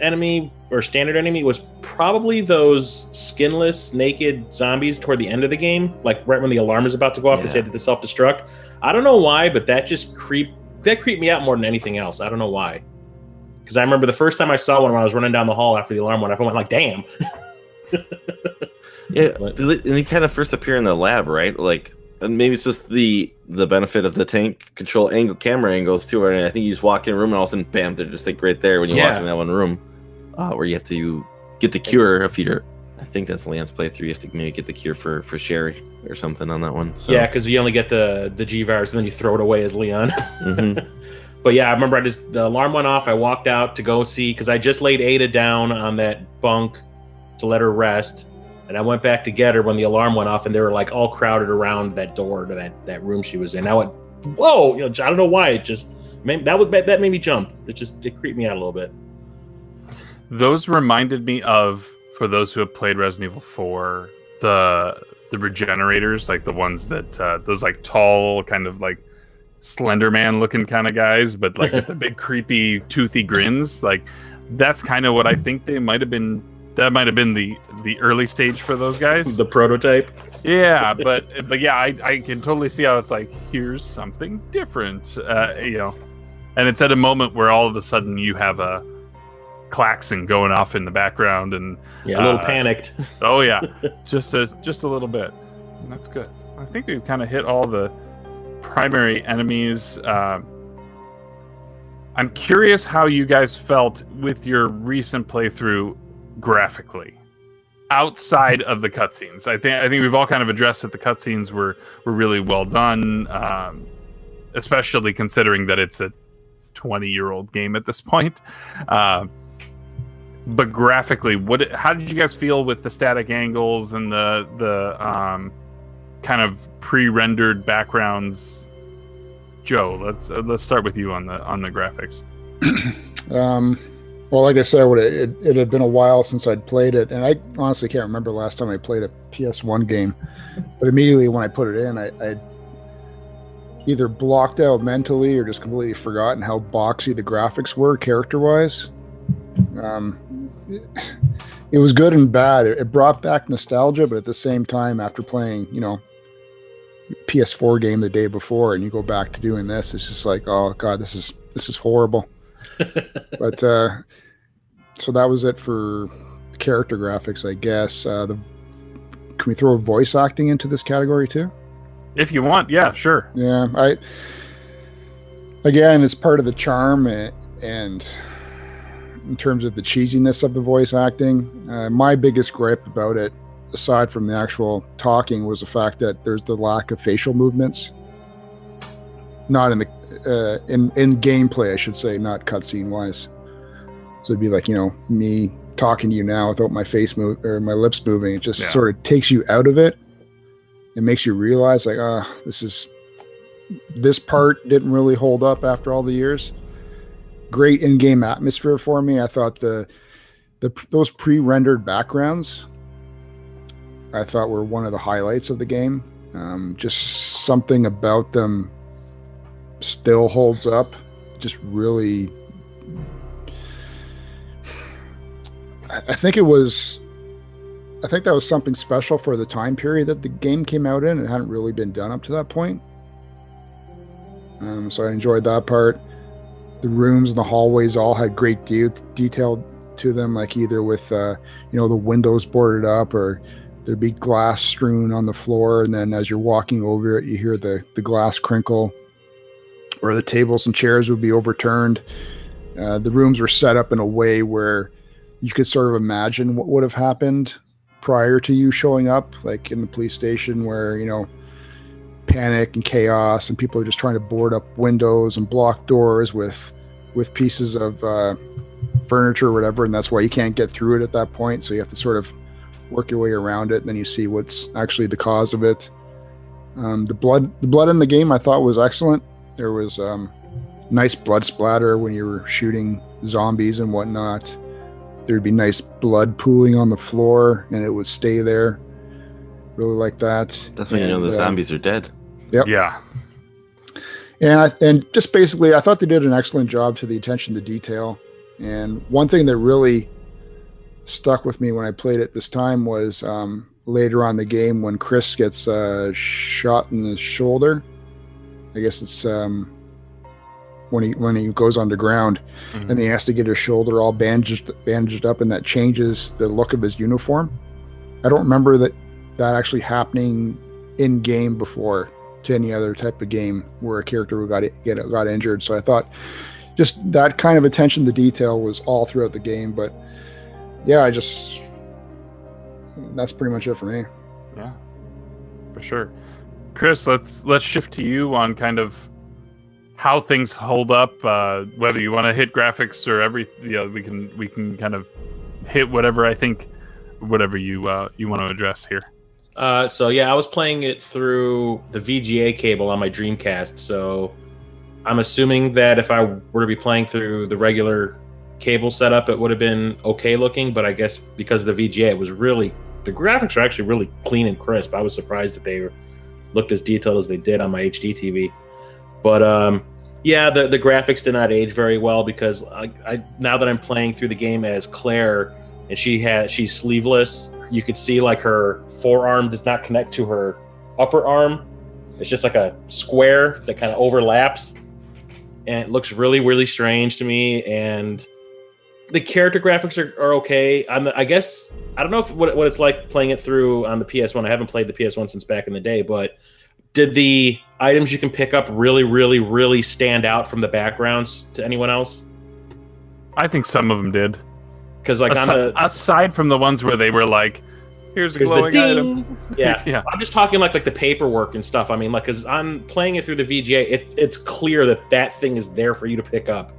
enemy or standard enemy was probably those skinless, naked zombies toward the end of the game, like right when the alarm is about to go off Yeah. say that the self destruct. I don't know why, but that just creep that creeped me out more than anything else. I don't know why. Because I remember the first time I saw one when I was running down the hall after the alarm went off, I went like, "Damn!" Yeah, What? they- and they kind of first appear in the lab, right? Like, and maybe it's just the the benefit of the tank control angle, camera angles too. And I think you just walk in a room and all of a sudden, bam, they're just like right there when you Yeah. walk in that one room, uh, where you have to get the cure if you're. I think that's Lance playthrough. You have to maybe get the cure for for Sherry or something on that one. So, Yeah, because you only get the the G virus and then you throw it away as Leon. mhm. But yeah, I remember I just the alarm went off. I walked out to go see because I just laid Ada down on that bunk to let her rest, and I went back to get her when the alarm went off, and they were like all crowded around that door to that that room she was in. I went, whoa! You know, I don't know why it just made, that would that made me jump. It just it creeped me out a little bit. Those reminded me of, for those who have played Resident Evil 4, the the regenerators, like the ones that uh, those like tall, kind of like Slender Man looking kind of guys, but like with the big creepy toothy grins. Like that's kind of what I think they might have been. That might have been the the early stage for those guys. The prototype. Yeah, but but yeah, I, I can totally see how it's like here's something different, uh, you know, and it's at a moment where all of a sudden you have a klaxon going off in the background, and Yeah, a little Uh, panicked. oh yeah, just a just a little bit. And that's good. I think we've kind of hit all the primary enemies. Um I'm curious how you guys felt with your recent playthrough graphically outside of the cutscenes. I think I think we've all kind of addressed that the cutscenes were were really well done, um, especially considering that it's a 20 year old game at this point. Uh, but graphically, what how did you guys feel with the static angles and the the um, kind of pre-rendered backgrounds? Joe, let's uh, let's start with you on the on the graphics. Um, well, like I said, it, it, it had been a while since I'd played it, and I honestly can't remember last time I played a PS1 game. But immediately when I put it in, I, I either blocked out mentally or just completely forgotten how boxy the graphics were character-wise. Um, it, it was good and bad. It, it brought back nostalgia, but at the same time, after playing, you know, PS4 game the day before, and you go back to doing this, it's just like, oh god, this is this is horrible but uh so that was it for character graphics i guess uh the can we throw voice acting into this category too If you want, yeah, sure. yeah i again it's part of the charm a- and in terms of the cheesiness of the voice acting. Uh, my biggest gripe about it aside from the actual talking was the fact that there's the lack of facial movements. Not in the uh, in in gameplay i should say not cutscene wise so it'd be like you know me talking to you now without my face move or my lips moving. It just Yeah. sort of takes you out of it. It makes you realize like ah this is this part didn't really hold up after all the years great in-game atmosphere for me i thought the the those pre-rendered backgrounds i thought were one of the highlights of the game um, just something about them still holds up just really I think it was I think that was something special for the time period that the game came out in. It hadn't really been done up to that point. Um, so I enjoyed that part. The rooms and the hallways all had great de- detail to them, like either with uh, you know the windows boarded up or there'd be glass strewn on the floor, and then as you're walking over it, you hear the the glass crinkle, or the tables and chairs would be overturned. Uh, the rooms were set up in a way where you could sort of imagine what would have happened prior to you showing up, like in the police station, where you know panic and chaos, and people are just trying to board up windows and block doors with with pieces of uh, furniture or whatever, and that's why you can't get through it at that point. So you have to sort of work your way around it, and then you see what's actually the cause of it. Um, the blood, the blood in the game, I thought was excellent. There was um, nice blood splatter when you were shooting zombies and whatnot. There'd be nice blood pooling on the floor, and it would stay there. Really like that. That's when you know the uh, zombies are dead. Yep. Yeah. and I, and just basically, I thought they did an excellent job to the attention to detail. And one thing that really stuck with me when I played it this time was um, later on the game when Chris gets uh, shot in the shoulder. I guess it's um, when he when he goes underground Mhm. and he has to get his shoulder all bandaged bandaged up, and that changes the look of his uniform. I don't remember that that actually happening in game before to any other type of game where a character got get got injured. So I thought just that kind of attention to detail was all throughout the game. But yeah, I just that's pretty much it for me. Yeah, for sure. Chris, let's let's shift to you on kind of how things hold up. Uh, whether you want to hit graphics or every, you know, we can we can kind of hit whatever I think, whatever you uh, you want to address here. Uh, so yeah, I was playing it through the VGA cable on my Dreamcast. So I'm assuming that if I were to be playing through the regular cable setup, it would have been okay looking. But I guess because of the VGA, it was really the graphics are actually really clean and crisp. I was surprised that they looked as detailed as they did on my HD TV. But um, yeah, the the graphics did not age very well because I, I now that I'm playing through the game as Claire and she has she's sleeveless you could see like her forearm does not connect to her upper arm. It's just like a square that kind of overlaps. And it looks really really strange to me and the character graphics are, are okay. I'm, i guess i don't know if, what, what it's like playing it through on the ps1 i haven't played the ps1 since back in the day but did the items you can pick up really really really stand out from the backgrounds to anyone else? I think some of them did. Because like on Asi- the aside from the ones where they were like, "Here's a Here's the glowing ding. item." Yeah. yeah. I'm just talking like like the paperwork and stuff. I mean, like, cause I'm playing it through the VGA. It's it's clear that that thing is there for you to pick up.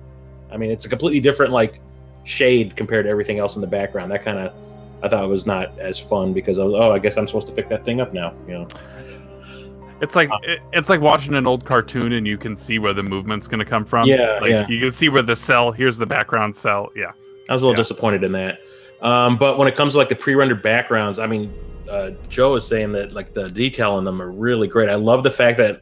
I mean, it's a completely different like shade compared to everything else in the background. That kind of I thought it was not as fun because I was oh I guess I'm supposed to pick that thing up now. You know. It's like it's like watching an old cartoon and you can see where the movement's going to come from. Yeah, like yeah. you can see where the cell. Here's the background cell. Yeah, I was a little Yeah. disappointed in that. Um, but when it comes to like the pre-rendered backgrounds, I mean, uh, Joe is saying that like the detail in them are really great. I love the fact that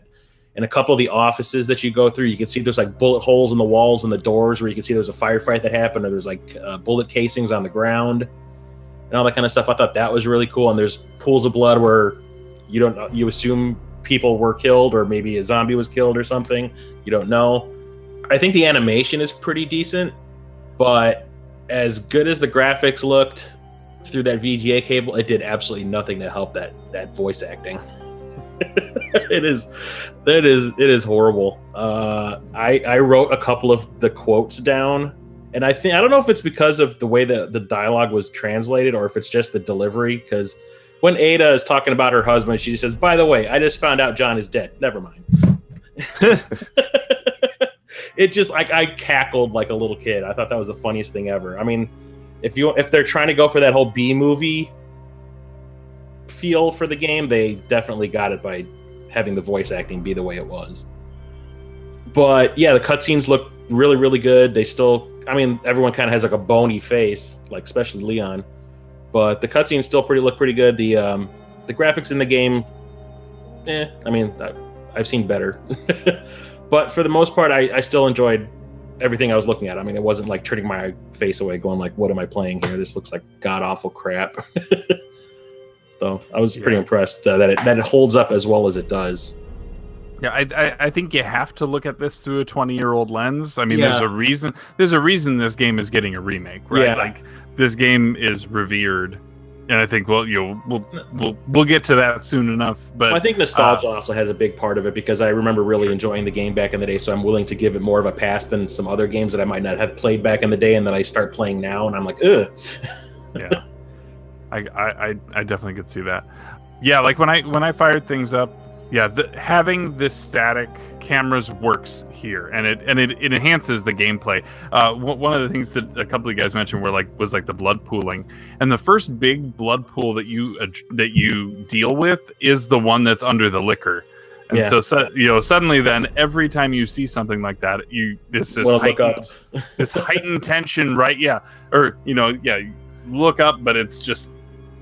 in a couple of the offices that you go through, you can see there's like bullet holes in the walls and the doors where you can see there's a firefight that happened, or there's like uh, bullet casings on the ground and all that kind of stuff. I thought that was really cool. And there's pools of blood where you don't know, you assume people were killed or maybe a zombie was killed or something. You don't know. I think the animation is pretty decent, but as good as the graphics looked through that VGA cable, it did absolutely nothing to help that that voice acting. it is that is it is horrible. Uh, I I wrote a couple of the quotes down, and I think I don't know if it's because of the way the the dialogue was translated or if it's just the delivery. Because when Ada is talking about her husband, she says, "By the way, I just found out John is dead. Never mind." it just like I cackled like a little kid. I thought that was the funniest thing ever. I mean, if you if they're trying to go for that whole B movie feel for the game, they definitely got it by having the voice acting be the way it was. But yeah, the cutscenes look really really good. They still, I mean, everyone kind of has like a bony face, like especially Leon. But the cutscenes still pretty look pretty good. The um, the graphics in the game, eh. I mean, I, I've seen better. but for the most part, I, I still enjoyed everything I was looking at. I mean, it wasn't like turning my face away, going like, "What am I playing here? This looks like god awful crap." so I was pretty Yeah. impressed uh, that it that it holds up as well as it does. yeah. I, I I think you have to look at this through a 20 year old lens. I mean, there's a reason. There's a reason this game is getting a remake, right? Yeah. Like this game is revered, and I think well, you know, we'll we'll we'll get to that soon enough. But I think nostalgia uh, also has a big part of it because I remember really enjoying the game back in the day, so I'm willing to give it more of a pass than some other games that I might not have played back in the day and that I start playing now, and I'm like, ugh. yeah I, I i i definitely could see that yeah like when i when i fired things up yeah the, having this static cameras works here and it and it, it enhances the gameplay uh one one of the things that a couple of you guys mentioned were like was like the blood pooling and the first big blood pool that you ad- that you deal with is the one that's under the licker and Yeah. so, so you know suddenly then every time you see something like that you this is Well, up. this heightened tension, right? Yeah, or you know, yeah, look up, but it's just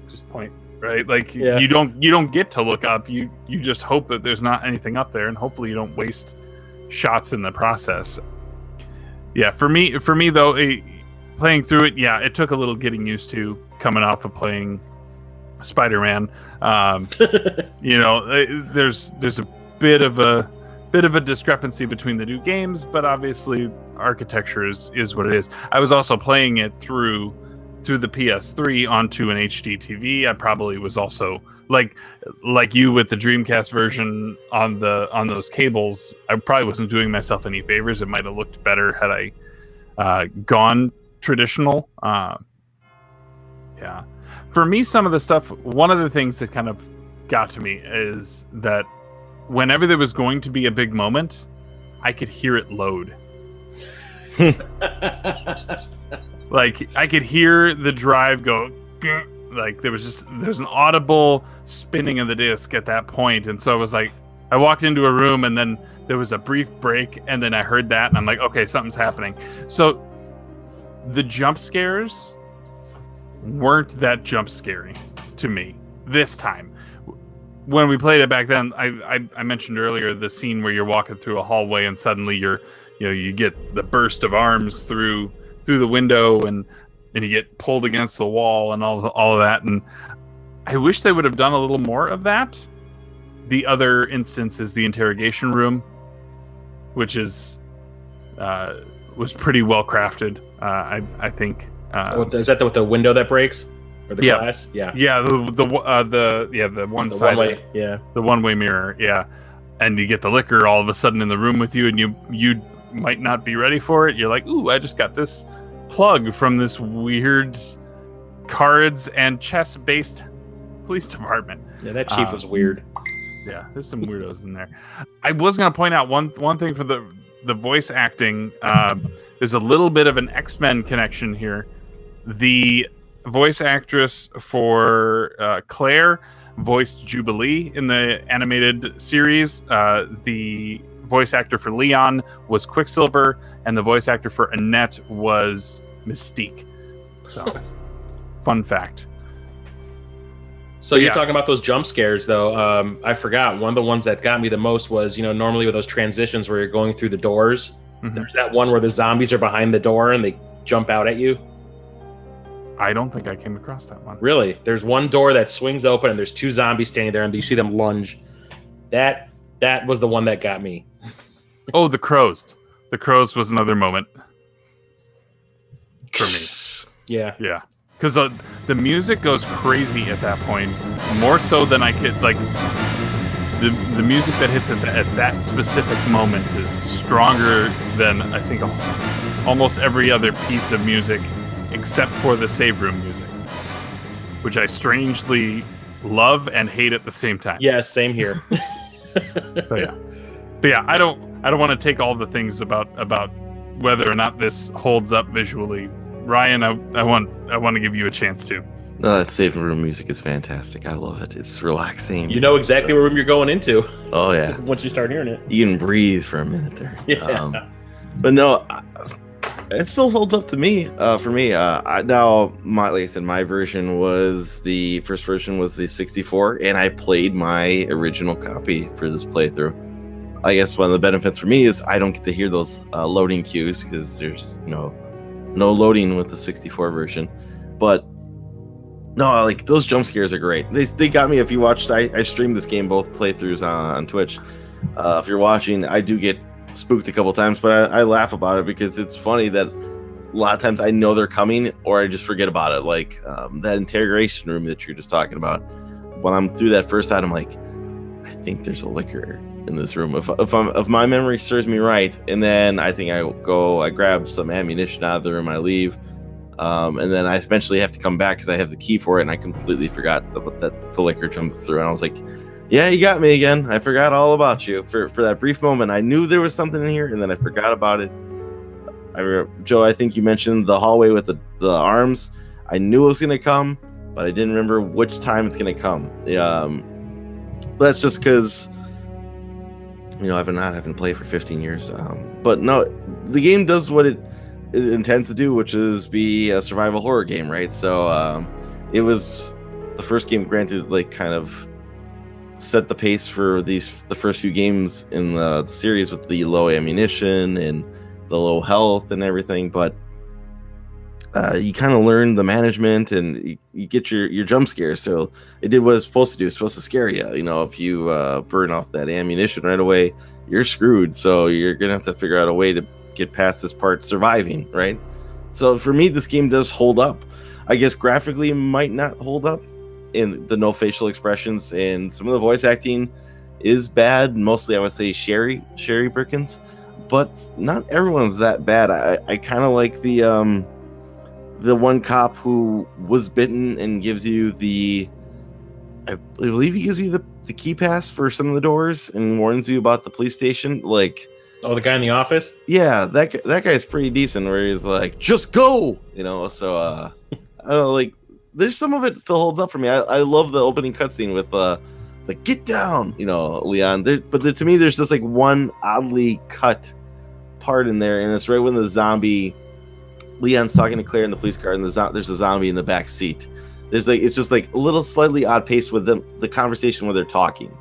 just point, right? Like Yeah. you don't you don't get to look up. You you just hope that there's not anything up there, and hopefully you don't waste shots in the process. Yeah, for me, for me though, it, playing through it, yeah, it took a little getting used to coming off of playing Spider-Man. Um, you know, uh, there's there's a bit of a bit of a discrepancy between the two games, but obviously architecture is is what it is. I was also playing it through through the PS3 onto an HD TV. I probably was also like like you with the Dreamcast version on the on those cables. I probably wasn't doing myself any favors. It might have looked better had I uh, gone traditional. Uh, yeah, for me, some of the stuff. One of the things that kind of got to me is that whenever there was going to be a big moment, I could hear it load. like I could hear the drive go. Like there was just there's an audible spinning of the disc at that point, and so I was like, I walked into a room and then there was a brief break, and then I heard that, and I'm like, okay, something's happening. So the jump scares weren't that jump scary to me this time. When we played it back then, I, I, I mentioned earlier the scene where you're walking through a hallway and suddenly you're you know you get the burst of arms through through the window and and you get pulled against the wall and all all of that and I wish they would have done a little more of that. The other instance is the interrogation room, which is uh, was pretty well crafted. Uh, I I think. Uh, What the- is that the, with the window that breaks or the Yeah. glass? Yeah. yeah, the the uh, the yeah the one The side one way. Yeah. the one way mirror, yeah. And you get the licker all of a sudden in the room with you, and you you might not be ready for it. You're like, ooh, I just got this plug from this weird cards and chess based police department. Yeah. That chief Uh, was weird. Yeah, there's some weirdos in there. I was gonna point out one one thing for the the voice acting. Um, there's a little bit of an X Men connection here. The voice actress for uh, Claire voiced Jubilee in the animated series. Uh, the voice actor for Leon was Quicksilver, and the voice actor for Annette was Mystique. So, fun fact. So you're yeah. talking about those jump scares, though. Um, I forgot one of the ones that got me the most was you know normally with those transitions where you're going through the doors. Mhm. There's that one where the zombies are behind the door and they jump out at you. I don't think I came across that one. Really, there's one door that swings open and there's two zombies standing there and you see them lunge. That that was the one that got me. Oh, the crows. The crows was another moment for me. Yeah. Yeah, because uh, the music goes crazy at that point, more so than I could like. The, the music that hits at, the, at that specific moment is stronger than I think almost every other piece of music, except for the save room music, which I strangely love and hate at the same time. Yeah. Same here. But yeah, but yeah, I don't I don't want to take all the things about about whether or not this holds up visually. Ryan, I, I want I want to give you a chance to. No, that safe room music is fantastic. I love it. It's relaxing. you know exactly what room you're going into Oh yeah, once you start hearing it. you can breathe for a minute there. Yeah. Um, but no, I- it still holds up to me. Uh, for me, uh, I, now my like I said, my version was the first version was the 64, and I played my original copy for this playthrough. I guess one of the benefits for me is I don't get to hear those uh, loading cues because there's no no loading with the 64 version. But no, like those jump scares are great. They, they got me. If you watched, I, I streamed this game both playthroughs on, on Twitch. Uh, if you're watching, I do get spooked a couple times, but I, I laugh about it because it's funny that a lot of times I know they're coming or I just forget about it. Like um, that interrogation room that you're just talking about. When I'm through that first side, I'm like, I think there's a licker in this room. If if, I'm, if my memory serves me right, and then I think I go, I grab some ammunition out of the room, I leave. Um, and then I eventually have to come back because I have the key for it, and I completely forgot that, that the licker jumps through. And I was like, "Yeah, you got me again. I forgot all about you for for that brief moment. I knew there was something in here, and then I forgot about it." I Joe, I think you mentioned the hallway with the the arms. I knew it was gonna come, but I didn't remember which time it's gonna come. Um, that's just because you know I've not haven't played for 15 years. Um, but no, the game does what it it intends to do, which is be a survival horror game, right? So um, it was the first game, granted, like kind of set the pace for these the first few games in the, the series with the low ammunition and the low health and everything. But uh, you kind of learn the management and you, you, get your your jump scares. So it did what it's supposed to do. It's supposed to scare you. You know, if you uh, burn off that ammunition right away, you're screwed. So you're gonna have to figure out a way to get past this part surviving, right? So for me, this game does hold up. I guess graphically might not hold up in the no facial expressions and some of the voice acting is bad. Mostly, I would say Sherry Sherry Birkins, but not everyone's that bad. I I kind of like the um the one cop who was bitten and gives you the I believe he gives you the, the key pass for some of the doors and warns you about the police station. Like, oh, the guy in the office. Yeah, that that guy's pretty decent. Where he's like, just go, you know. So, uh, I don't know, like, there's some of it still holds up for me. I, I love the opening cutscene with uh, the get down, you know, Leon. There, but there, to me, there's just like one oddly cut part in there, and it's right when the zombie Leon's talking to Claire in the police car, and the zo- there's a zombie in the back seat. There's like it's just like a little slightly odd pace with them the conversation where they're talking.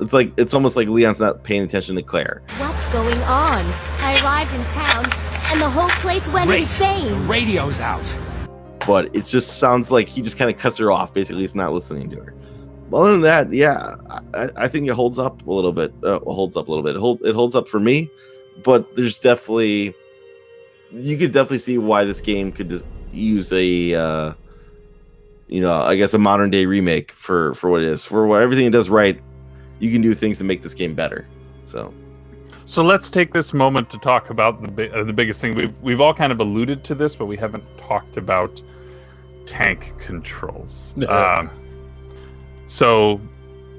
It's like it's almost like Leon's not paying attention to Claire. What's going on? I arrived in town and the whole place went Wait, insane. The radio's out. But it just sounds like he just kind of cuts her off. Basically, he's not listening to her. Other than that, yeah, I, I think it holds up a little bit. Uh, holds up a little bit. It, hold, it holds up for me, but there's definitely you could definitely see why this game could just use a uh, you know i guess a modern day remake for for what it is for what everything it does right you can do things to make this game better so so let's take this moment to talk about the uh, the biggest thing. We've we've all kind of alluded to this but we haven't talked about tank controls. Um, so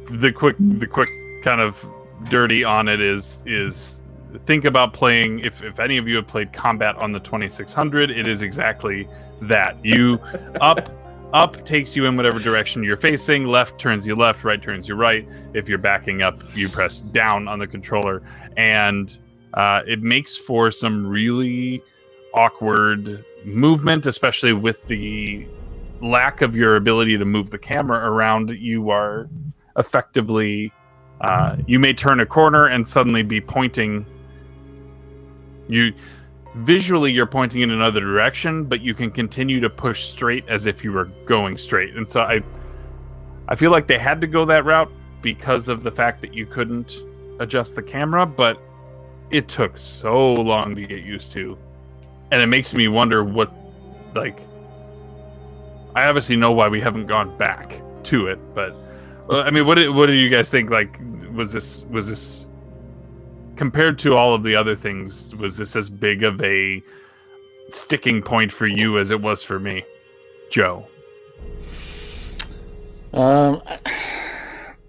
the quick the quick kind of dirty on it is is think about playing if, if any of you have played combat on the 2600 it is exactly that. You up up takes you in whatever direction you're facing. Left turns you left right turns you right. If you're backing up you press down on the controller. And uh, it makes for some really awkward movement especially with the lack of your ability to move the camera around. You are effectively uh, you may turn a corner and suddenly be pointing. You visually you're pointing in another direction, but you can continue to push straight as if you were going straight. And so I I feel like they had to go that route because of the fact that you couldn't adjust the camera, but it took so long to get used to. And it makes me wonder what like I obviously know why we haven't gone back to it, but I mean, what what do you guys think? Like, was this was this compared to all of the other things, was this as big of a sticking point for you as it was for me, Joe? Um,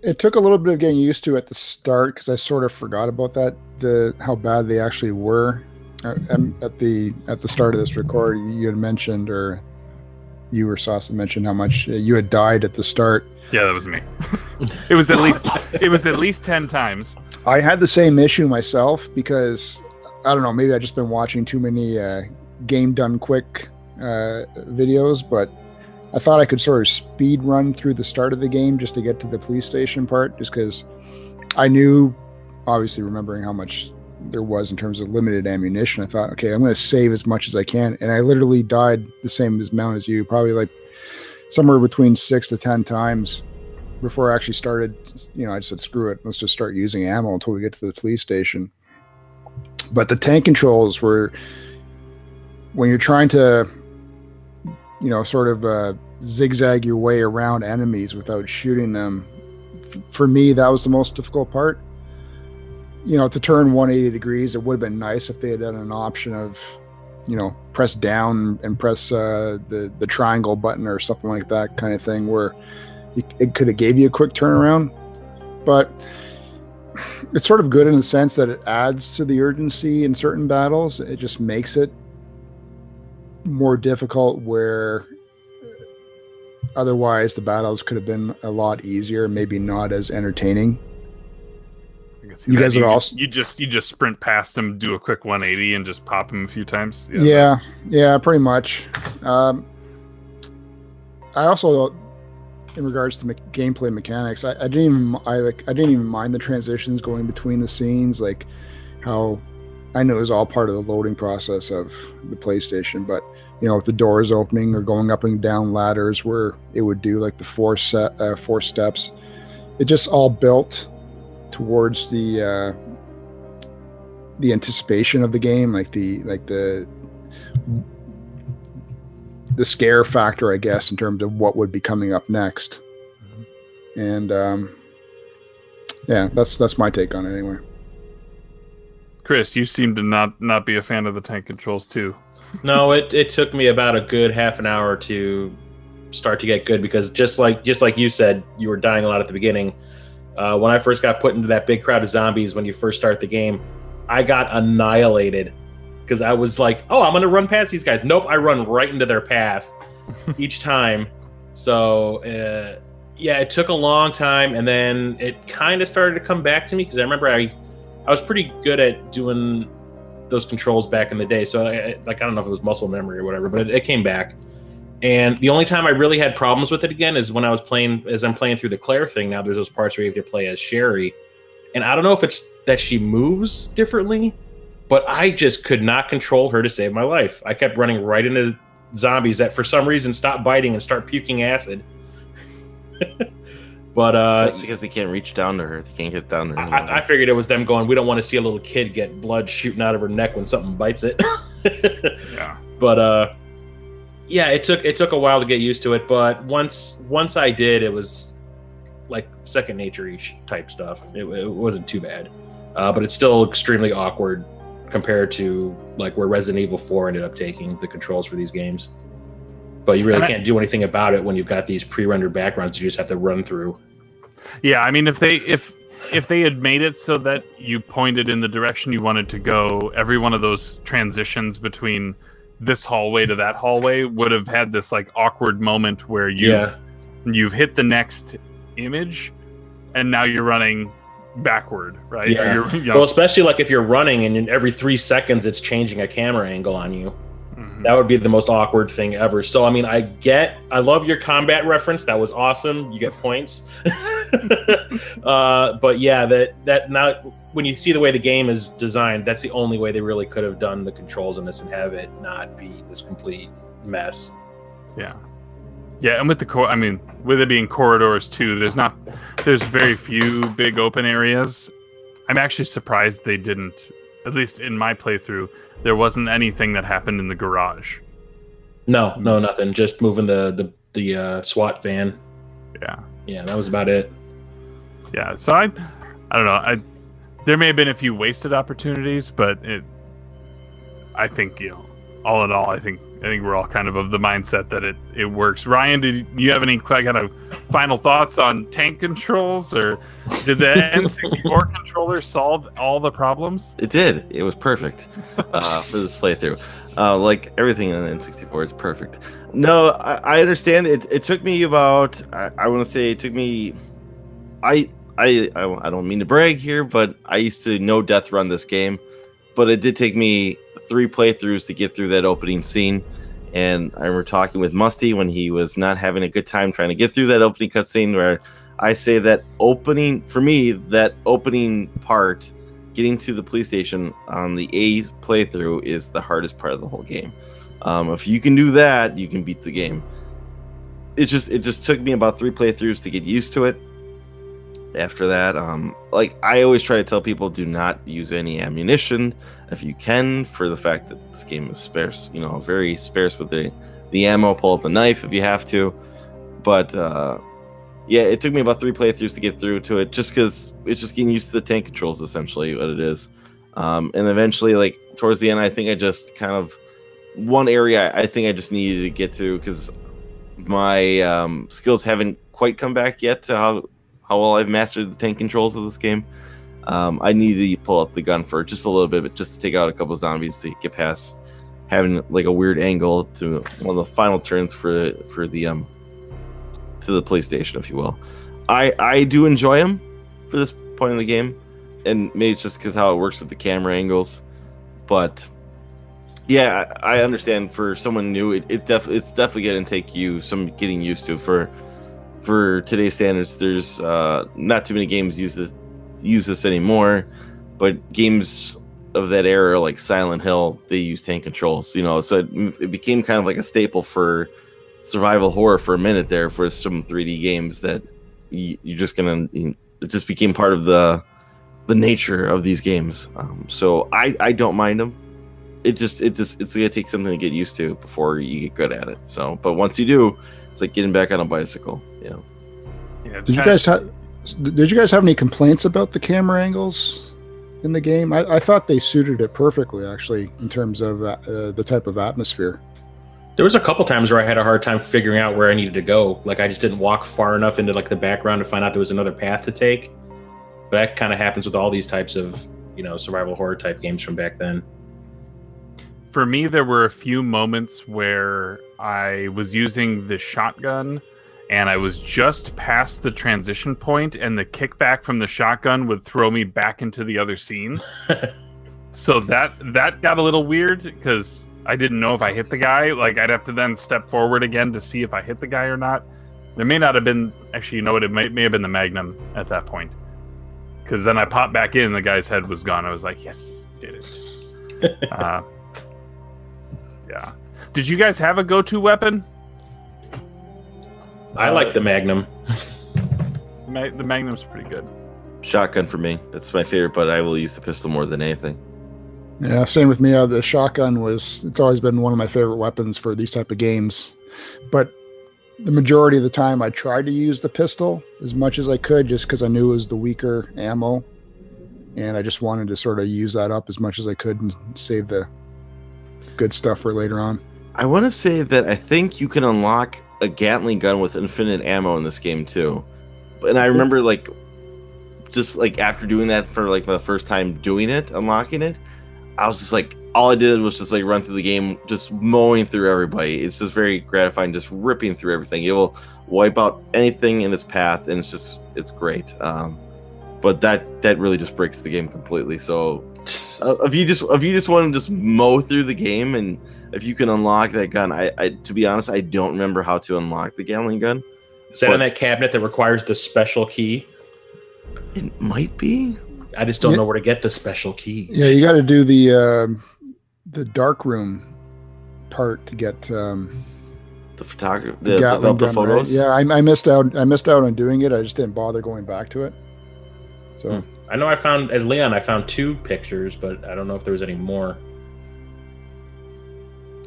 it took a little bit of getting used to at the start because I sort of forgot about that the how bad they actually were. Uh, at the at the start of this record, you had mentioned, or you or Sasa mentioned how much you had died at the start. Yeah, that was me. it was at least it was at least ten times. I had the same issue myself because I don't know, maybe I just been watching too many uh, game done quick uh, videos, but I thought I could sort of speed run through the start of the game just to get to the police station part, just because I knew, obviously remembering how much there was in terms of limited ammunition. I thought, okay, I'm going to save as much as I can, and I literally died the same amount as you, probably like somewhere between six to ten times before I actually started, you know, I said, screw it, let's just start using ammo until we get to the police station. But the tank controls were when you're trying to, you know, sort of uh, zigzag your way around enemies without shooting them. F- for me, that was the most difficult part. You know, to turn 180 degrees, it would have been nice if they had done an option of, you know, press down and press uh, the the triangle button or something like that kind of thing, where it could have gave you a quick turnaround, but it's sort of good in the sense that it adds to the urgency in certain battles. It just makes it more difficult where otherwise the battles could have been a lot easier, maybe not as entertaining. You guys would also you just you just sprint past him, do a quick 180, and just pop him a few times. Yeah, yeah, yeah pretty much. Um, I also in regards to me- gameplay mechanics, I, I, didn't even I like I didn't even mind the transitions going between the scenes, like how I know it was all part of the loading process of the PlayStation. But you know, if the doors opening or going up and down ladders where it would do like the four set uh, four steps. It just all built towards the uh, the anticipation of the game, like the like the the scare factor, I guess, in terms of what would be coming up next. And um, yeah, that's that's my take on it anyway. Chris, you seem to not not be a fan of the tank controls too. no, it, it took me about a good half an hour to start to get good because just like just like you said, you were dying a lot at the beginning. Uh, when I first got put into that big crowd of zombies when you first start the game, I got annihilated because I was like, "Oh, I'm gonna run past these guys." Nope, I run right into their path each time. So uh, yeah, it took a long time, and then it kind of started to come back to me because I remember I I was pretty good at doing those controls back in the day. So I, like I don't know if it was muscle memory or whatever, but it, it came back. And the only time I really had problems with it again is when I was playing as I'm playing through the Claire thing. Now there's those parts where you have to play as Sherry, and I don't know if it's that she moves differently, but I just could not control her to save my life. I kept running right into zombies that for some reason stop biting and start puking acid. but uh, That's because they can't reach down to her. They can't get down to her. I, I- I figured it was them going. We don't want to see a little kid get blood shooting out of her neck when something bites it. Yeah. but uh, yeah, it took it took a while to get used to it. But once once I did, it was like second nature ish type stuff. It, it wasn't too bad, uh, but it's still extremely awkward compared to like where Resident Evil 4 ended up taking the controls for these games. But you really And can't do anything about it when you've got these pre-rendered backgrounds you just have to run through. Yeah, I mean, if they if if they had made it so that you pointed in the direction you wanted to go, every one of those transitions between this hallway to that hallway would have had this like awkward moment where you've Yeah. you've hit the next image, and now you're running backward, right? Yeah. you're, you know, Well, especially like if you're running and every three seconds it's changing a camera angle on you. mhm. That would be the most awkward thing ever. So I mean, I get, I love your combat reference. That was awesome. You get points. uh, but yeah, that that now when you see the way the game is designed, that's the only way they really could have done the controls in this and have it not be this complete mess. Yeah. Yeah, and with the core, I mean, with it being corridors too, there's not, there's very few big open areas. I'm actually surprised they didn't, at least in my playthrough, there wasn't anything that happened in the garage. No, no, nothing. Just moving the the the uh, SWAT van. Yeah. Yeah, that was about it. Yeah. So I, I don't know. I, there may have been a few wasted opportunities, but it, I think you know, all in all, I think I think we're all kind of of the mindset that it it works. Ryan, did you have any kind of final thoughts on tank controls, or did the N64 controller solve all the problems? It did. It was perfect uh, for this playthrough. Uh, like everything on N64 is perfect. No, I, I understand. It, it took me about. I, I want to say it took me. I, I I I don't mean to brag here, but I used to no death run this game, but it did take me three playthroughs to get through that opening scene. And I remember talking with Musty when he was not having a good time trying to get through that opening cutscene where I say that opening for me that opening part getting to the police station on the A playthrough is the hardest part of the whole game. Um, if you can do that, you can beat the game. It just it just took me about three playthroughs to get used to it. After that, um, like I always try to tell people, do not use any ammunition if you can, for the fact that this game is sparse. You know, very sparse with the the ammo. Pull out the knife if you have to, but uh, yeah, it took me about three playthroughs to get through to it, just because it's just getting used to the tank controls, essentially what it is. Um, and eventually, like towards the end, I think I just kind of one area I think I just needed to get to because my um, skills haven't quite come back yet to how how well I've mastered the tank controls of this game. Um, I needed to pull up the gun for just a little bit, but just to take out a couple zombies to get past having like a weird angle to one of the final turns for for the um to the PlayStation, if you will. I I do enjoy them for this point in the game, and maybe it's just because how it works with the camera angles, but yeah, I, understand for someone new, it, it def it's definitely gonna take you some getting used to for for today's standards. There's uh, not too many games use this use this anymore, but games of that era, like Silent Hill, they use tank controls. You know, so it, it became kind of like a staple for survival horror for a minute there for some 3D games that you, you're just gonna. You, it just became part of the the nature of these games. Um, so I I don't mind them. It just it just it's gonna take something to get used to before you get good at it. So, but once you do, it's like getting back on a bicycle. You know. Yeah, Did you kinda- guys have? Did you guys have any complaints about the camera angles in the game? I, I thought they suited it perfectly, actually, in terms of uh, uh, the type of atmosphere. There was a couple times where I had a hard time figuring out where I needed to go. Like I just didn't walk far enough into like the background to find out there was another path to take. But that kind of happens with all these types of, you know, survival horror type games from back then. For me, there were a few moments where I was using the shotgun and I was just past the transition point, and the kickback from the shotgun would throw me back into the other scene. so that that got a little weird because I didn't know if I hit the guy. Like I'd have to then step forward again to see if I hit the guy or not. There may not have been actually, you know what? It may, may have been the Magnum at that point. Because then I popped back in, and the guy's head was gone. I was like, "Yes, did it." uh, yeah. Did you guys have a go-to weapon? I like the Magnum. Ma- the Magnum's pretty good. Shotgun for me. That's my favorite, but I will use the pistol more than anything. Yeah, same with me. Uh, the shotgun was it's always been one of my favorite weapons for these type of games. But the majority of the time I tried to use the pistol as much as I could just because I knew it was the weaker ammo. And I just wanted to sort of use that up as much as I could and save the good stuff for later on. I want to say that I think you can unlock a Gatling gun with infinite ammo in this game too. And I remember like just like after doing that for like the first time doing it, unlocking it, I was just like all I did was just like run through the game, just mowing through everybody. It's just very gratifying, just ripping through everything. It will wipe out anything in its path, and it's just it's great. Um, but that that really just breaks the game completely. So uh, if you just if you just want to just mow through the game and if you can unlock that gun, I, I to be honest, I don't remember how to unlock the Gatling gun. Is that in that cabinet that requires the special key? It might be. I just don't Yeah. know where to get the special key. Yeah, you got to do the um the dark room part to get um, The photography, the, the, the, Gatling the gun, right? photos. Yeah, I, I missed out. I missed out on doing it. I just didn't bother going back to it. So Hmm. I know I found as Leon, I found two pictures, but I don't know if there was any more.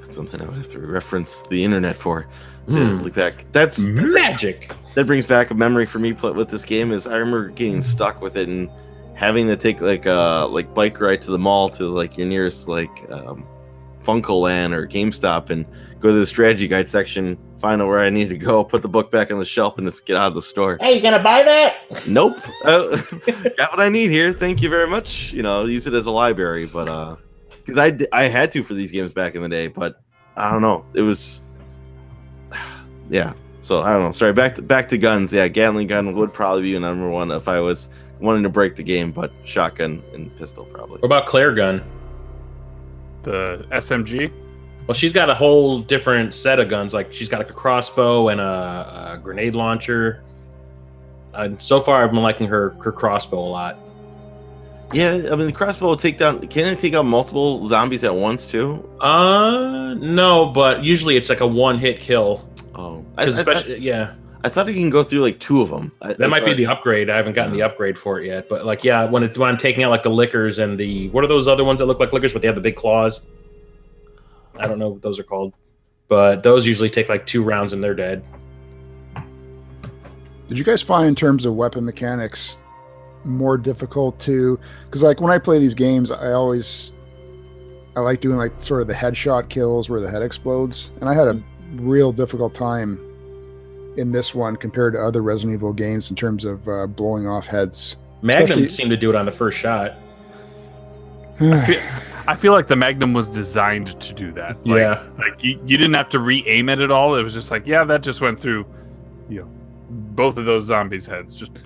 Something I would have to reference the internet for. To Hmm. look back. That's Magic. that brings back a memory for me with this game. Is I remember getting stuck with it and having to take like a like bike ride to the mall to like your nearest like um, FuncoLand or GameStop and go to the strategy guide section, find out where I need to go, put the book back on the shelf, and just get out of the store. Hey, you gonna buy that? Nope. Uh, got what I need here. Thank you very much. You know, use it as a library, but uh, because I I had to for these games back in the day, but I don't know. It was, yeah. So I don't know. Sorry. Back to back to guns. Yeah, Gatling gun would probably be number one if I was wanting to break the game, but shotgun and pistol probably. What about Claire gun? The SMG. Well, she's got a whole different set of guns. Like she's got like a crossbow and a, a grenade launcher. And so far, I've been liking her her crossbow a lot. Yeah, I mean the crossbow will take down. Can it take out multiple zombies at once too? Uh, no, but usually it's like a one hit kill. Oh, I, I, Because I, especially, yeah, I thought it can go through like two of them. that might be the upgrade. I haven't gotten the upgrade for it yet. But like, yeah, when it when I'm taking out like the lickers and the what are those other ones that look like lickers, but they have the big claws? I don't know what those are called, but those usually take like two rounds and they're dead. Did you guys find in terms of weapon mechanics more difficult to because like when I play these games, I always I like doing like sort of the headshot kills where the head explodes, and I had a real difficult time in this one compared to other Resident Evil games in terms of uh, blowing off heads. Magnum Especially- seemed to do it on the first shot. I feel, I feel like the Magnum was designed to do that. Like, Yeah. Like you, you didn't have to re-aim it at all. It was just like, yeah, that just went through, you know, both of those zombies' heads. Just,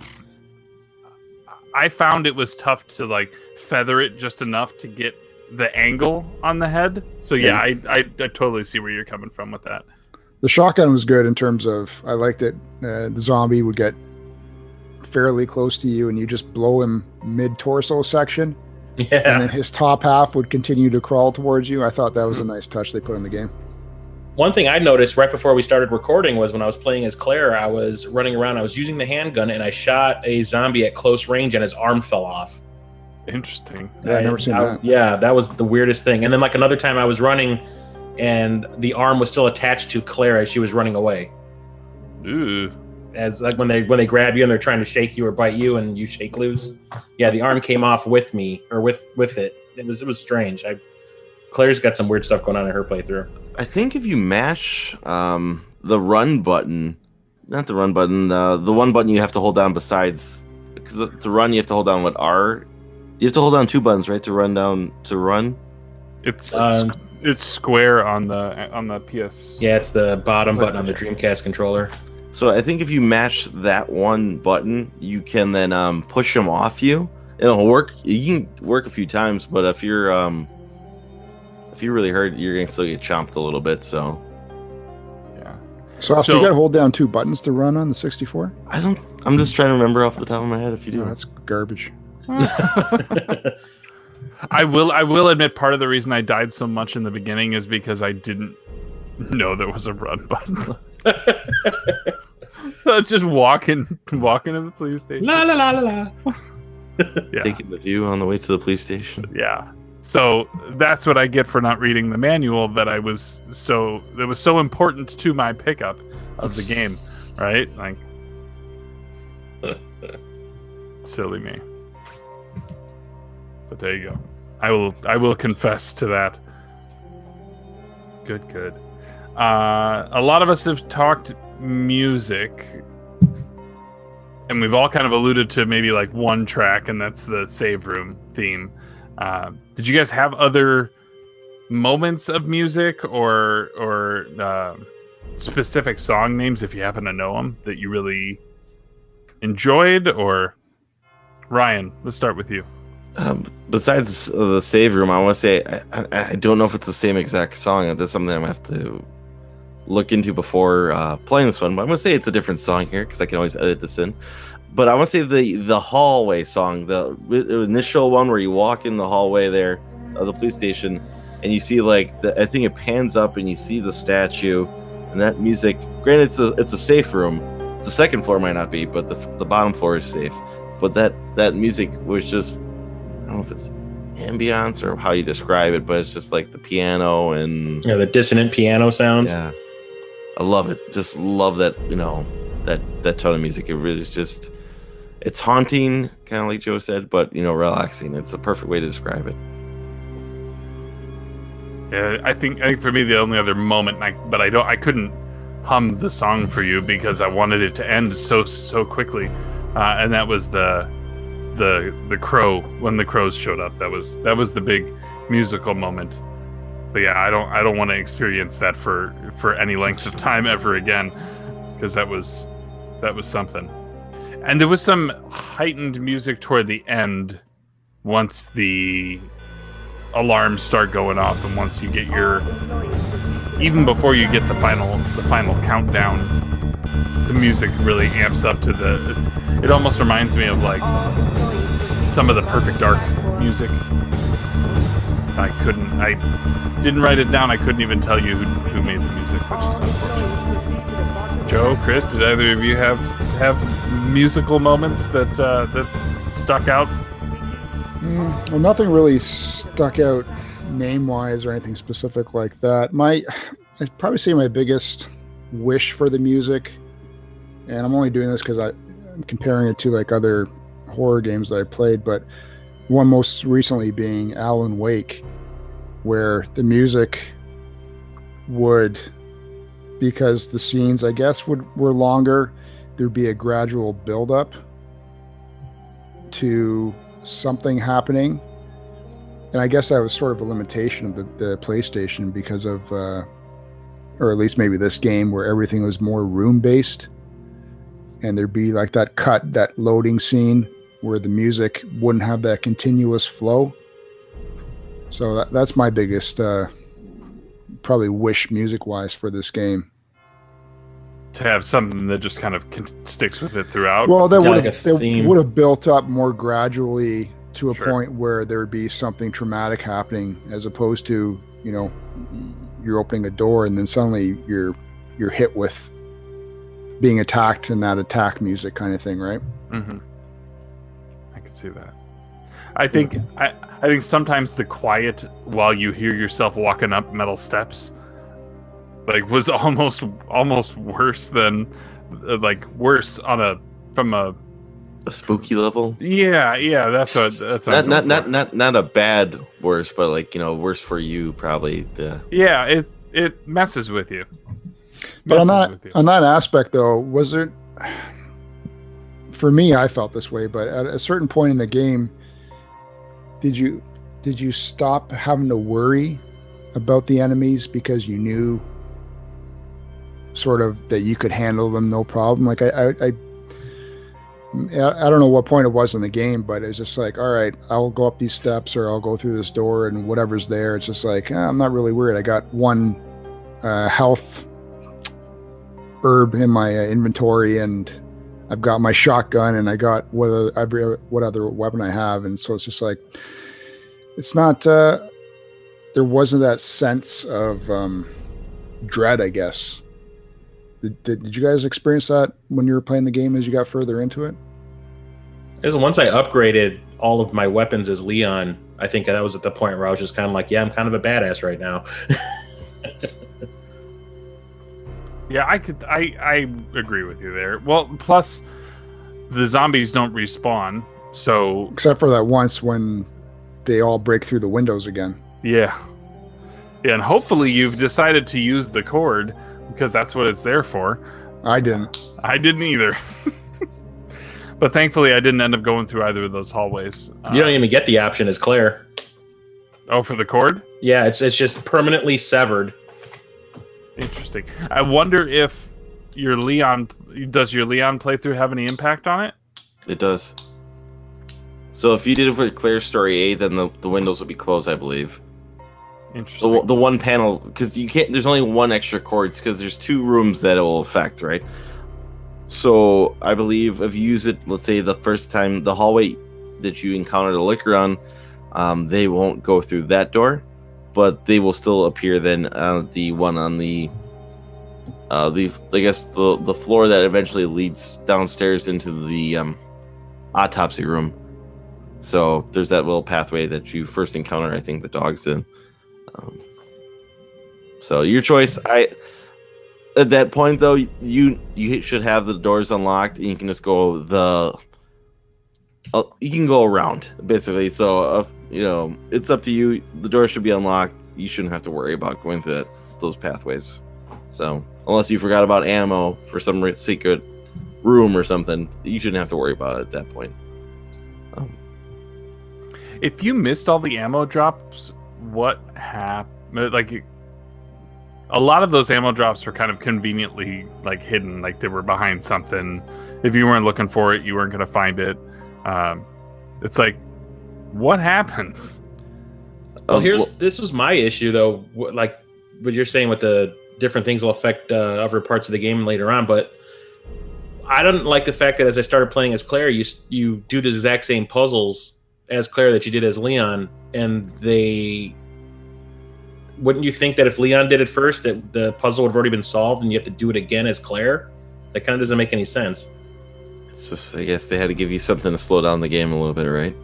I found it was tough to like feather it just enough to get the angle on the head. So yeah, I, I, I totally see where you're coming from with that. the shotgun was good in terms of I liked it. Uh, the zombie would get fairly close to you, and you just blow him mid torso section, and Yeah. then his top half would continue to crawl towards you. I thought that was a nice touch they put in the game. One thing I noticed right before we started recording was when I was playing as Claire, I was running around. I was using the handgun and I shot a zombie at close range and his arm fell off. Interesting. Yeah, I've never seen I- that. Yeah, that was the weirdest thing. And then like another time I was running and the arm was still attached to Claire as she was running away. Ooh. As like when they when they grab you and they're trying to shake you or bite you and you shake loose. Yeah, the arm came off with me or with with it. It was it was strange. I Claire's got some weird stuff going on in her playthrough. I think if you mash um, the run button, not the run button, uh, the one button you have to hold down besides, because to run you have to hold down what R. You have to hold down two buttons, right, to run down to run. It's Um, it's square on the on the PS. Yeah, it's the bottom button on the Dreamcast controller. So I think if you mash that one button, you can then um, push them off you. It'll work. You can work a few times, but if you're um, if you're really hurt, you're gonna still get chomped a little bit. So Yeah. So, Austin, So- you got to hold down two buttons to run on the 64. I don't. I'm just trying to remember off the top of my head if you do. No, that's garbage. I will I will admit part of the reason I died so much in the beginning is because I didn't know there was a run button. so it's just walking walking to the police station. la la la la la. Yeah. Taking the view on the way to the police station. Yeah. So that's what I get for not reading the manual that I was so that was so important to my pickup of the game, right? Like silly me. But there you go. I will I will confess to that. Good, good. Uh, a lot of us have talked music and we've all kind of alluded to maybe like one track and that's the save room theme. Uh, did you guys have other moments of music or or uh, specific song names if you happen to know them that you really enjoyed or Ryan, let's start with you. Um, besides the save room, I want to say I, I, I don't know if it's the same exact song. That's something I'm gonna have to look into before uh, playing this one. But I'm gonna say it's a different song here because I can always edit this in. But I want to say the the hallway song, the initial one where you walk in the hallway there of the police station, and you see like the, I think it pans up and you see the statue, and that music. Granted, it's a it's a safe room. The second floor might not be, but the the bottom floor is safe. But that that music was just I don't know if it's ambiance or how you describe it, but it's just like the piano and Yeah, the dissonant piano sounds. yeah, I love it. Just love that you know that that tone of music. It really is just it's haunting, kind of like Joe said, but you know relaxing. It's a perfect way to describe it. Yeah, I think I think for me the only other moment, I, but I don't, I couldn't hum the song for you because I wanted it to end so so quickly, uh, and that was the the the crow when the crows showed up. That was that was the big musical moment. But yeah, I don't I don't want to experience that for for any length of time ever again because that was that was something. And there was some heightened music toward the end once the alarms start going off and once you get your even before you get the final the final countdown the music really amps up to the it almost reminds me of like some of the perfect dark music. I couldn't i didn't write it down. I couldn't even tell you who, who made the music which is unfortunate joe chris did either of you have have musical moments that uh, that stuck out Mm, well, nothing really stuck out name wise or anything specific like that. My, I'd probably say my biggest wish for the music, and I'm only doing this because I'm comparing it to like other horror games that I played, but one most recently being Alan Wake, where the music would, because the scenes I guess would were longer, there'd be a gradual build up to something happening. And I guess that was sort of a limitation of the, the PlayStation because of, uh, or at least maybe this game where everything was more room based. And there'd be like that cut, that loading scene where the music wouldn't have that continuous flow. So that, that's my biggest, uh, probably wish music wise for this game. To have something that just kind of con- sticks with it throughout Well, that would like have a would have built up more gradually to a Sure. point where there would be something traumatic happening, as opposed to you know you're opening a door and then suddenly you're you're hit with being attacked and that attack music kind of thing, right? Mm-hmm. I can see that. I think I, I think sometimes the quiet while you hear yourself walking up metal steps, like was almost almost worse than uh, like worse on a from a A spooky level. yeah yeah that's what that's what Not not not not not a bad worse, but like you know worse for you probably. The yeah it it messes with you. But on that on that aspect, though, was there? For me, I felt this way, but at a certain point in the game, did you did you stop having to worry about the enemies because you knew sort of that you could handle them no problem? Like I I. I I don't know what point it was in the game, but it's just like, all right, I'll go up these steps or I'll go through this door and whatever's there. It's just like, eh, I'm not really worried. I got one uh, health herb in my uh, inventory and I've got my shotgun and I got what other, every what other weapon I have and so it's just like it's not uh there wasn't that sense of um dread I guess did, did, did you guys experience that when you were playing the game as you got further into it It was once I upgraded all of my weapons as Leon. I think that was at the point where I was just kind of like, yeah, I'm kind of a badass right now. Yeah, I could. I I agree with you there. Well, plus the zombies don't respawn, so except for that once when they all break through the windows again yeah, yeah, and hopefully you've decided to use the cord because that's what it's there for. I didn't I didn't either, but thankfully I didn't end up going through either of those hallways. you don't Uh, even get the option as Claire. oh, for the cord. Yeah, it's it's just permanently severed. Interesting. I wonder if your Leon does your Leon playthrough have any impact on it? it does. So if you did it for Claire Story A, then the, the windows will be closed, I believe. Interesting. The, the one panel because you can't. There's only one extra cord because there's two rooms that it will affect, right? So I believe if you use it, let's say the first time the hallway that you encounter the licker on, um, they won't go through that door, but they will still appear then uh, the one on the uh, the I guess the the floor that eventually leads downstairs into the um, autopsy room. So there's that little pathway that you first encounter. I think the dogs in. So your choice. I at that point though, you you should have the doors unlocked, and you can just go the. Uh, you can go around basically. So uh, you know it's up to you. The door should be unlocked. You shouldn't have to worry about going through that, those pathways. So unless you forgot about ammo for some re- secret room or something, you shouldn't have to worry about it at that point. Um, if you missed all the ammo drops, what happened? Like, a lot of those ammo drops were kind of conveniently like hidden, like they were behind something. If you weren't looking for it, you weren't going to find it. Um, it's like, what happens? Well, here's this was my issue though. Like what you're saying with the different things will affect uh, other parts of the game later on, but I don't like the fact that as I started playing as Claire, you you do the exact same puzzles as Claire that you did as Leon, and they. Wouldn't you think that if Leon did it first, that the puzzle would have already been solved, and you have to do it again as Claire? That kind of doesn't make any sense. It's just, I guess they had to give you something to slow down the game a little bit, right?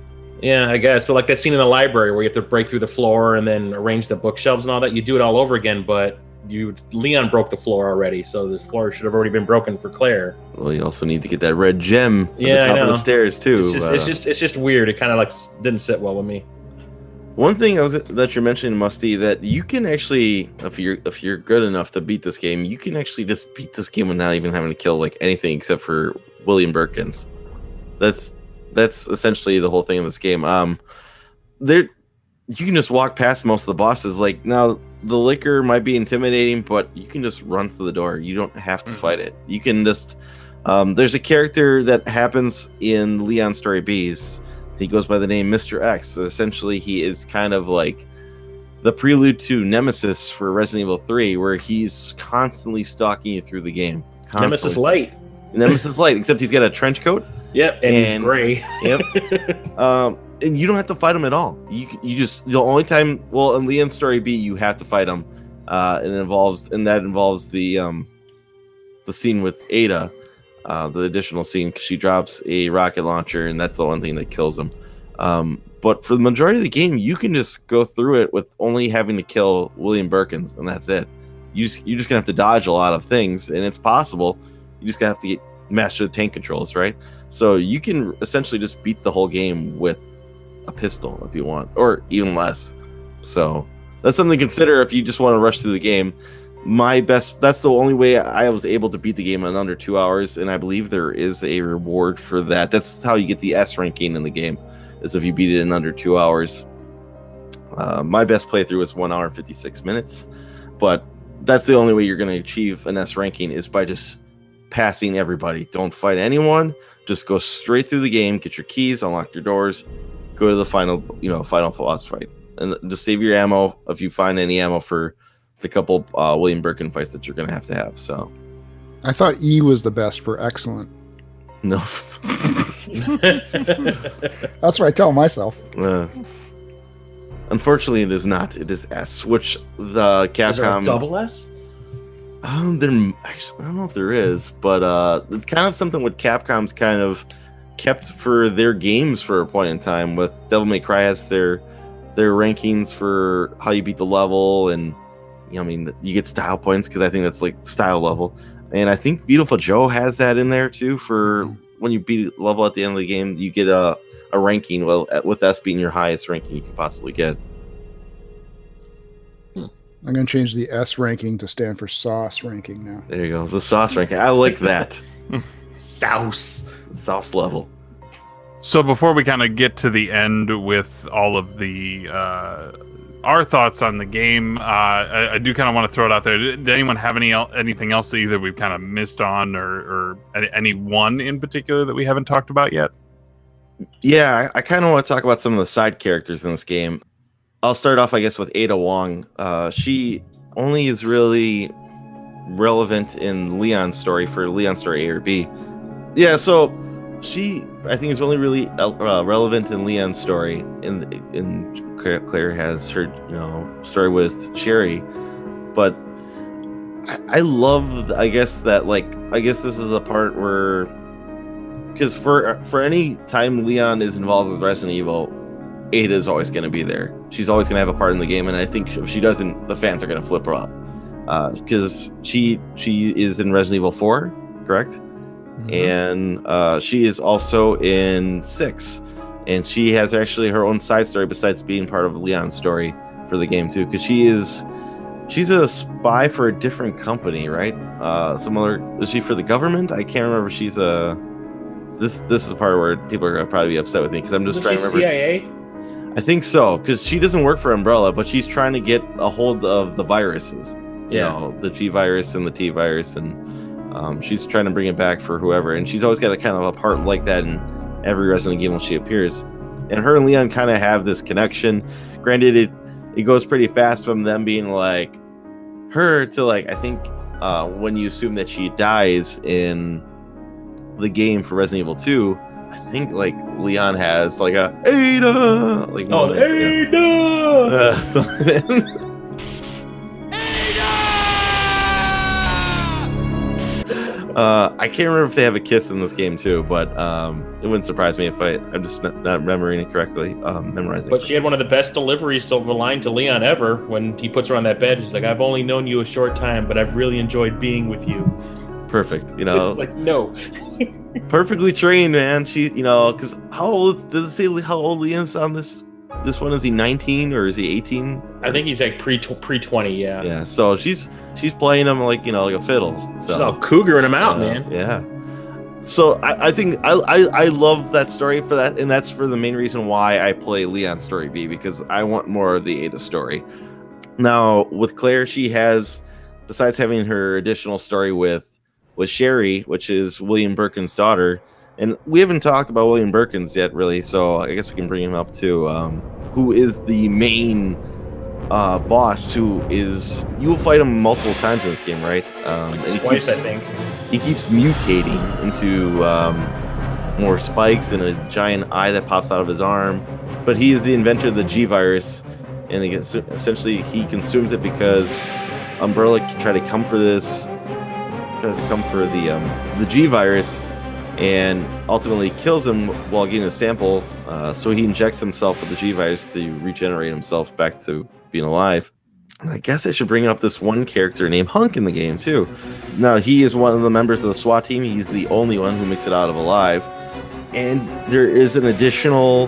Yeah, I guess. But like that scene in the library where you have to break through the floor and then arrange the bookshelves and all that, you do it all over again. But you Leon broke the floor already, so the floor should have already been broken for Claire. Well, you also need to get that red gem at Yeah, the top of the stairs too. It's just, it's Uh, just, it's just weird. It kind of like didn't sit well with me. One thing I was that you're mentioning, Musty, that you can actually, if you're if you're good enough to beat this game, you can actually just beat this game without even having to kill like anything except for William Birkins. That's that's essentially the whole thing of this game. Um, there, you can just walk past most of the bosses. Like now, the licker might be intimidating, but you can just run through the door. You don't have to Mhm. fight it. You can just. Um, there's a character that happens in Leon Story Bees. He goes by the name Mr. X. Essentially, he is kind of like the prelude to Nemesis for Resident Evil 3, where he's constantly stalking you through the game. Constantly. Nemesis Light. Nemesis Light, except he's got a trench coat. Yep, and, And- he's gray. Yep. Um, and you don't have to fight him at all. You you just the only time well in Leon's story B you have to fight him, uh, and it involves and that involves the um the scene with Ada, uh, the additional scene she drops a rocket launcher and that's the one thing that kills him. Um, but for the majority of the game, you can just go through it with only having to kill William Birkins and that's it. You you're just gonna have to dodge a lot of things, and it's possible. You just gonna have to get master the tank controls, right? So you can essentially just beat the whole game with a pistol if you want, or even less. So that's something to consider if you just want to rush through the game. My best that's the only way I was able to beat the game in under two hours, and I believe there is a reward for that. That's how you get the S ranking in the game, is if you beat it in under two hours. Uh, my best playthrough was one hour and 56 minutes, but that's the only way you're going to achieve an S ranking is by just passing everybody. Don't fight anyone. Just go straight through the game, get your keys, unlock your doors, go to the final, you know, final boss fight, and just save your ammo if you find any ammo for the couple uh, William Birkin fights that you're going to have to have. So, I thought E was the best for excellent. no. That's what I tell myself. Uh, unfortunately, it is not. It is S, which the Is there a Capcom. double S? Um, there actually, I don't know if there is, but uh, it's kind of something what Capcom's kind of kept for their games for a point in time. With Devil May Cry has their their rankings for how you beat the level, and you know, I mean, you get style points because I think that's like style level, and I think Beautiful Joe has that in there too for when you beat level at the end of the game, you get a a ranking. Well, with S being your highest ranking you can possibly get. I'm going to change the S ranking to stand for sauce ranking now. There you go, the sauce ranking. I like that sauce. sauce level. So before we kind of get to the end with all of the uh, our thoughts on the game, uh, I, I do kind of want to throw it out there. Did, did anyone have any anything else that either we've kind of missed on, or, or any, any one in particular that we haven't talked about yet? Yeah, I, I kind of want to talk about some of the side characters in this game. I'll start off, I guess, with Ada Wong. Uh, she only is really relevant in Leon's story for Leon's story A or B. Yeah, so she, I think, is only really uh, relevant in Leon's story. In in Claire, has her, you know, story with Sherry, but I, I love, I guess that like, I guess this is the part where because for for any time Leon is involved with Resident Evil, Ada is always going to be there. She's always going to have a part in the game, and I think if she doesn't, the fans are going to flip her up because she she is in Resident Evil Four, correct? And uh, she is also in Six, and she has actually her own side story besides being part of Leon's story for the game too, because she is she's a spy for a different company, right? Uh, some other is she for the government? I can't remember. She's a this this is the part where people are gonna probably be upset with me because I'm just Isn't trying to remember. CIA? I think so because she doesn't work for Umbrella, but she's trying to get a hold of the viruses. You Yeah. know, the G virus and the T virus, and um, she's trying to bring it back for whoever. And she's always got a kind of a part like that in every Resident when she appears. And her and Leon kind of have this connection. Granted, it it goes pretty fast from them being like her to like I think uh, when you assume that she dies in the game for Resident Evil 2, I think like Leon has like a Ada like Oh, moment, yeah. Uh, so Uh, I can't remember if they have a kiss in this game too, but um, it wouldn't surprise me if I I'm just not, not remembering it correctly, um, memorizing. But she had one of the best deliveries to the line to Leon ever when he puts her on that bed. She's like, "I've only known you a short time, but I've really enjoyed being with you." perfect, you know, It's like, no, perfectly trained, man. She, you know, because how old did it say how old Leon's on this? This one is he 19 or is he 18? I think he's like pre pre twenty. Yeah, Yeah, so she's she's playing him like you know like a fiddle. So she's all cougaring him out, Uh, man. Yeah. So I, I think I, I I love that story for that, and that's for the main reason why I play Leon story B because I want more of the Ada story. Now with Claire, she has besides having her additional story with with Sherry, which is William Birkin's daughter, and we haven't talked about William Birkins yet, really. So I guess we can bring him up too. Um, who is the main uh, boss? Who is you will fight him multiple times in this game, right? Um, he Twice, keeps- I think. he keeps mutating into um more spikes and a giant eye that pops out of his arm. But he is the inventor of the G virus, and he gets, essentially he consumes it because Umbrella tried to come for this, tries to come for the um, the G virus, and ultimately kills him while getting a sample. Uh, so he injects himself with the G virus to regenerate himself back to being alive. And I guess I should bring up this one character named Hunk in the game too. Now he is one of the members of the SWAT team. He's the only one who makes it out of alive, and there is an additional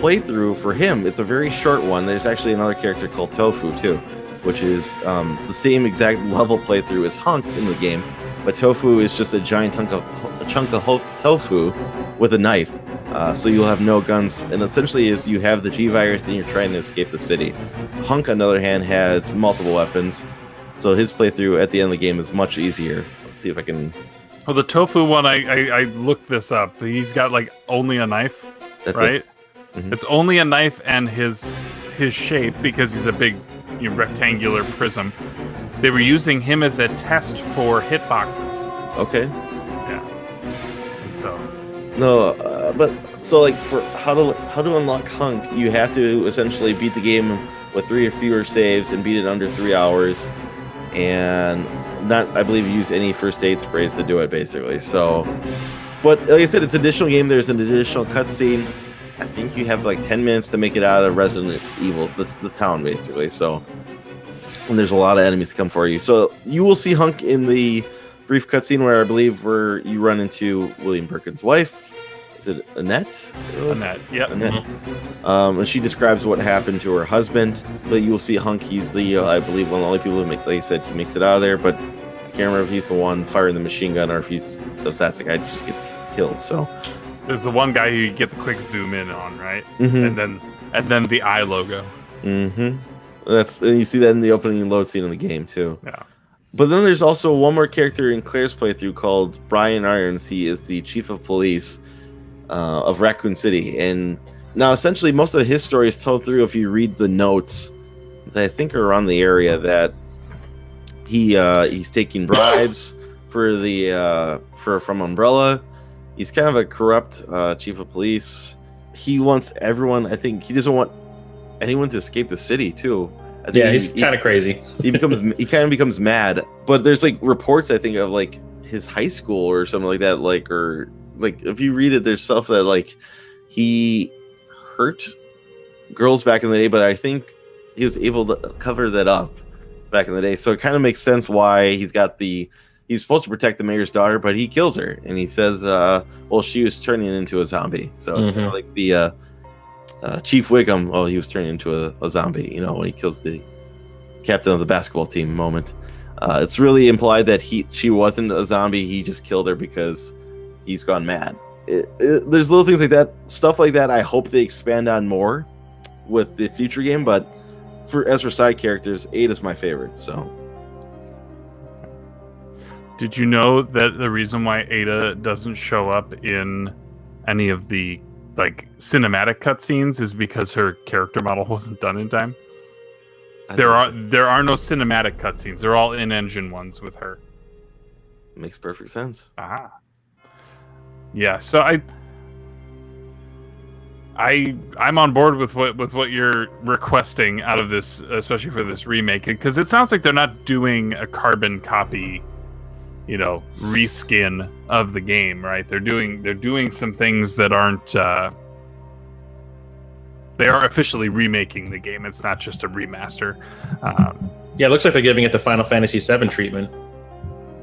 playthrough for him. It's a very short one. There's actually another character called Tofu too, which is um, the same exact level playthrough as Hunk in the game, but Tofu is just a giant chunk of a chunk of ho- tofu with a knife. Uh, so you'll have no guns, and essentially is you have the G virus and you're trying to escape the city. Hunk, on the other hand, has multiple weapons, so his playthrough at the end of the game is much easier. Let's see if I can. Well, the tofu one, I, I I looked this up. He's got like only a knife, That's right? it. Mhm. It's only a knife and his his shape because he's a big you know, rectangular prism. They were using him as a test for hitboxes. Okay. Yeah. And so No, uh, but so like for how to how to unlock Hunk, you have to essentially beat the game with three or fewer saves and beat it under three hours, and not I believe use any first aid sprays to do it basically. So, but like I said, it's an additional game. There's an additional cutscene. I think you have like ten minutes to make it out of Resident Evil. That's the town basically. So, and there's a lot of enemies to come for you. So you will see Hunk in the brief cutscene where I believe where you run into William Birkin's wife. Is it Annette? Annette, yep. Annette. Um, and she describes what happened to her husband. But you will see Hunk. He's the, uh, I believe, one of the only people who make, like I said, he makes it out of there. But I can't remember if he's the one firing the machine gun or if he's, if that's the guy who just gets killed. So, There's the one guy who you get the quick zoom in on, right? Mhm. And then and then the eye logo. hmm that's and you see that in the opening load scene in the game too. Yeah. But then there's also one more character in Claire's playthrough called Brian Irons. He is the chief of police uh, of Raccoon City, and now essentially most of his story is told through if you read the notes that I think are around the area that he uh, he's taking bribes for the uh, for from Umbrella. He's kind of a corrupt uh, chief of police. He wants everyone. I think he doesn't want anyone to escape the city too. Yeah, he's he- kind of crazy. he becomes he kind of becomes mad but there's like reports i think of like his high school or something like that like or like if you read it there's stuff that like he hurt girls back in the day but i think he was able to cover that up back in the day so it kind of makes sense why he's got the he's supposed to protect the mayor's daughter but he kills her and he says uh well she was turning into a zombie so it's kind Mhm. of like the uh, uh chief wiggum well he was turned into a, a zombie you know when he kills the captain of the basketball team moment. Uh, it's really implied that he she wasn't a zombie. He just killed her because he's gone mad. It, it, there's little things like that, stuff like that. I hope they expand on more with the future game. But for as for side characters, Ada is my favorite. So Did you know that the reason why Ada doesn't show up in any of the like cinematic cutscenes is because her character model wasn't done in time? I There are don't- there are no cinematic cutscenes. They're all in-engine ones with her. makes perfect sense. Ah. Yeah, so I I I'm on board with what with what you're requesting out of this, especially for this remake, because it sounds like they're not doing a carbon copy, you know, reskin of the game, right? They're doing they're doing some things that aren't uh they are officially remaking the game. It's not just a remaster. Um, Yeah, it looks like they're giving it the Final Fantasy VII treatment.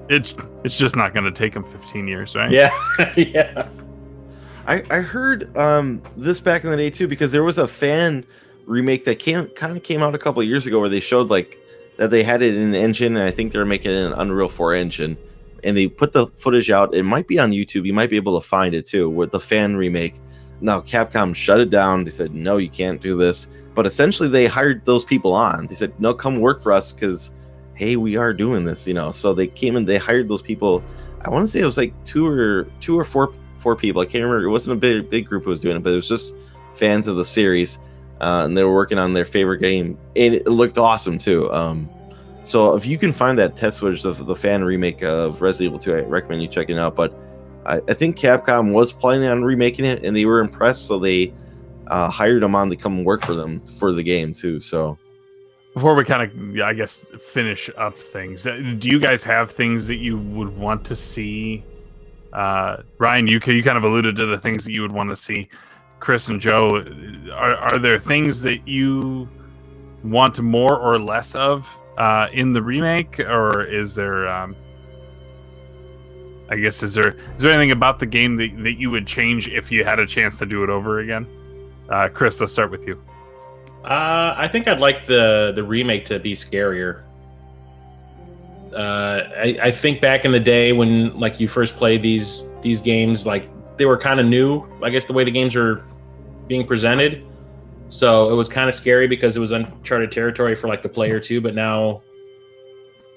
it's it's just not going to take them 15 years, right? Yeah, yeah. I, I heard um, this back in the day too because there was a fan remake that came kind of came out a couple of years ago where they showed like that they had it in an engine and I think they're making it an Unreal 4 engine and they put the footage out. It might be on YouTube. You might be able to find it too with the fan remake. Now Capcom shut it down. They said no, you can't do this. But essentially, they hired those people on. They said no, come work for us because hey, we are doing this. You know, so they came and they hired those people. I want to say it was like two or two or four four people. I can't remember. It wasn't a big big group who was doing it, but it was just fans of the series, uh, and they were working on their favorite game, and it looked awesome too. Um, so if you can find that test footage of the fan remake of Resident Evil 2, I recommend you checking it out. But I, I think Capcom was planning on remaking it, and they were impressed, so they uh, hired him on to come work for them for the game too. So Before we kind of, I guess, finish up things, uh, do you guys have things that you would want to see? Uh, Ryan, you you kind of alluded to the things that you would want to see. Chris and Joe, are are there things that you want more or less of uh, in the remake, or is there? Um, I guess is there is there anything about the game that, that you would change if you had a chance to do it over again? Uh, Chris, let's start with you. Uh, I think I'd like the the remake to be scarier. Uh, I, I think back in the day when like you first played these these games, like they were kind of new. I guess the way the games were being presented, so it was kind of scary because it was uncharted territory for like the player too. But now,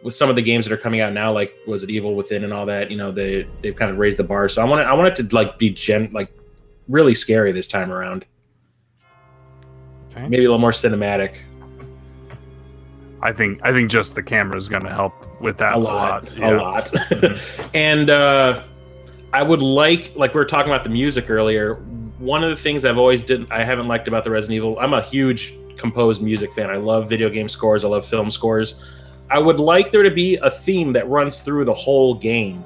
with some of the games that are coming out now, like was it Evil Within and all that, you know, they they've kind of raised the bar. So I want it, I want it to like be gen like really scary this time around. Okay. Maybe a little more cinematic. I think I think just the camera is going to help with that a lot, yeah. a lot. and uh, I would like, like we were talking about the music earlier. One of the things I've always didn't I haven't liked about the Resident Evil. I'm a huge composed music fan. I love video game scores. I love film scores. I would like there to be a theme that runs through the whole game.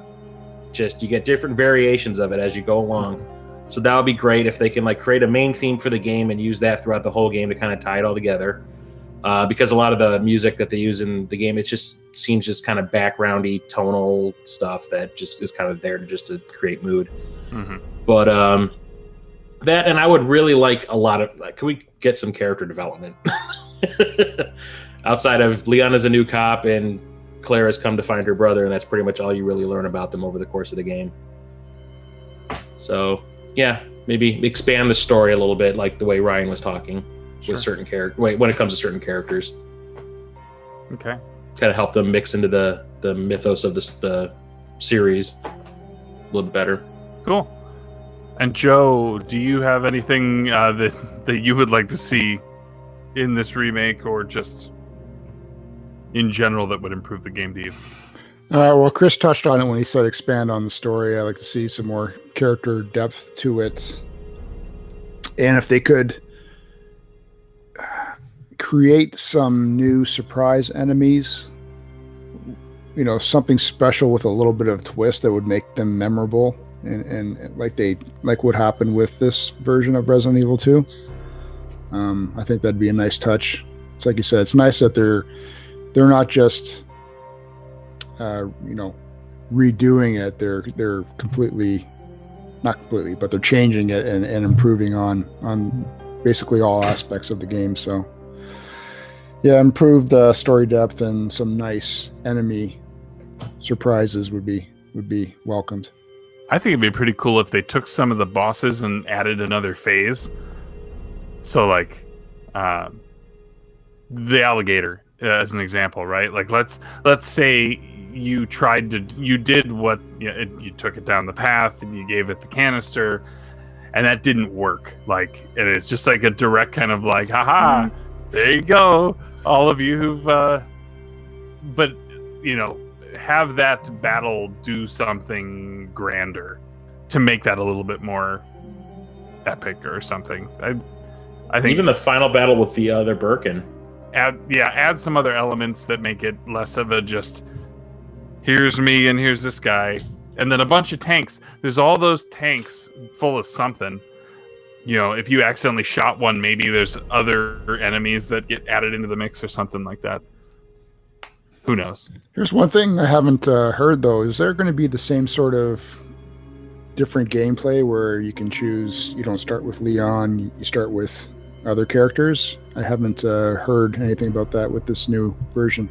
Just you get different variations of it as you go along. So that would be great if they can like create a main theme for the game and use that throughout the whole game to kind of tie it all together. Uh, because a lot of the music that they use in the game, it just seems just kind of backgroundy, tonal stuff that just is kind of there to just to create mood. Mhm. But um, that and I would really like a lot of like, can we get some character development outside of Leon is a new cop and Claire has come to find her brother, and that's pretty much all you really learn about them over the course of the game. So yeah, maybe expand the story a little bit, like the way Ryan was talking Sure. with certain character. Wait, when it comes to certain characters, Okay. kind of help them mix into the the mythos of this the series a little bit better. Cool. And Joe, do you have anything uh, that that you would like to see in this remake, or just in general that would improve the game to you? Uh, well, Chris touched on it when he said expand on the story. I like to see some more character depth to it, and if they could uh, create some new surprise enemies, you know, something special with a little bit of twist that would make them memorable, and, and like they like what happened with this version of Resident Evil Two. Um, I think that'd be a nice touch. It's like you said, it's nice that they're they're not just uh, you know, redoing it. They're they're completely, not completely, but they're changing it and, and improving on on basically all aspects of the game. So, yeah, improved uh, story depth and some nice enemy surprises would be would be welcomed. I think it'd be pretty cool if they took some of the bosses and added another phase. So, like, uh, the alligator uh, as an example, right? Like, let's let's say you tried to, you did what you, know, it, you took it down the path and you gave it the canister, and that didn't work. Like, and it's just like a direct kind of like, haha, there you go, all of you who've, uh, but you know, have that battle do something grander to make that a little bit more epic or something. I, I think Even the final battle with the other Birkin. add yeah add some other elements that make it less of a just here's me and here's this guy and then a bunch of tanks there's all those tanks full of something you know if you accidentally shot one maybe there's other enemies that get added into the mix or something like that who knows Here's one thing I haven't uh, heard though: is there going to be the same sort of different gameplay where you can choose? You don't start with Leon; you start with other characters. I haven't uh, heard anything about that with this new version.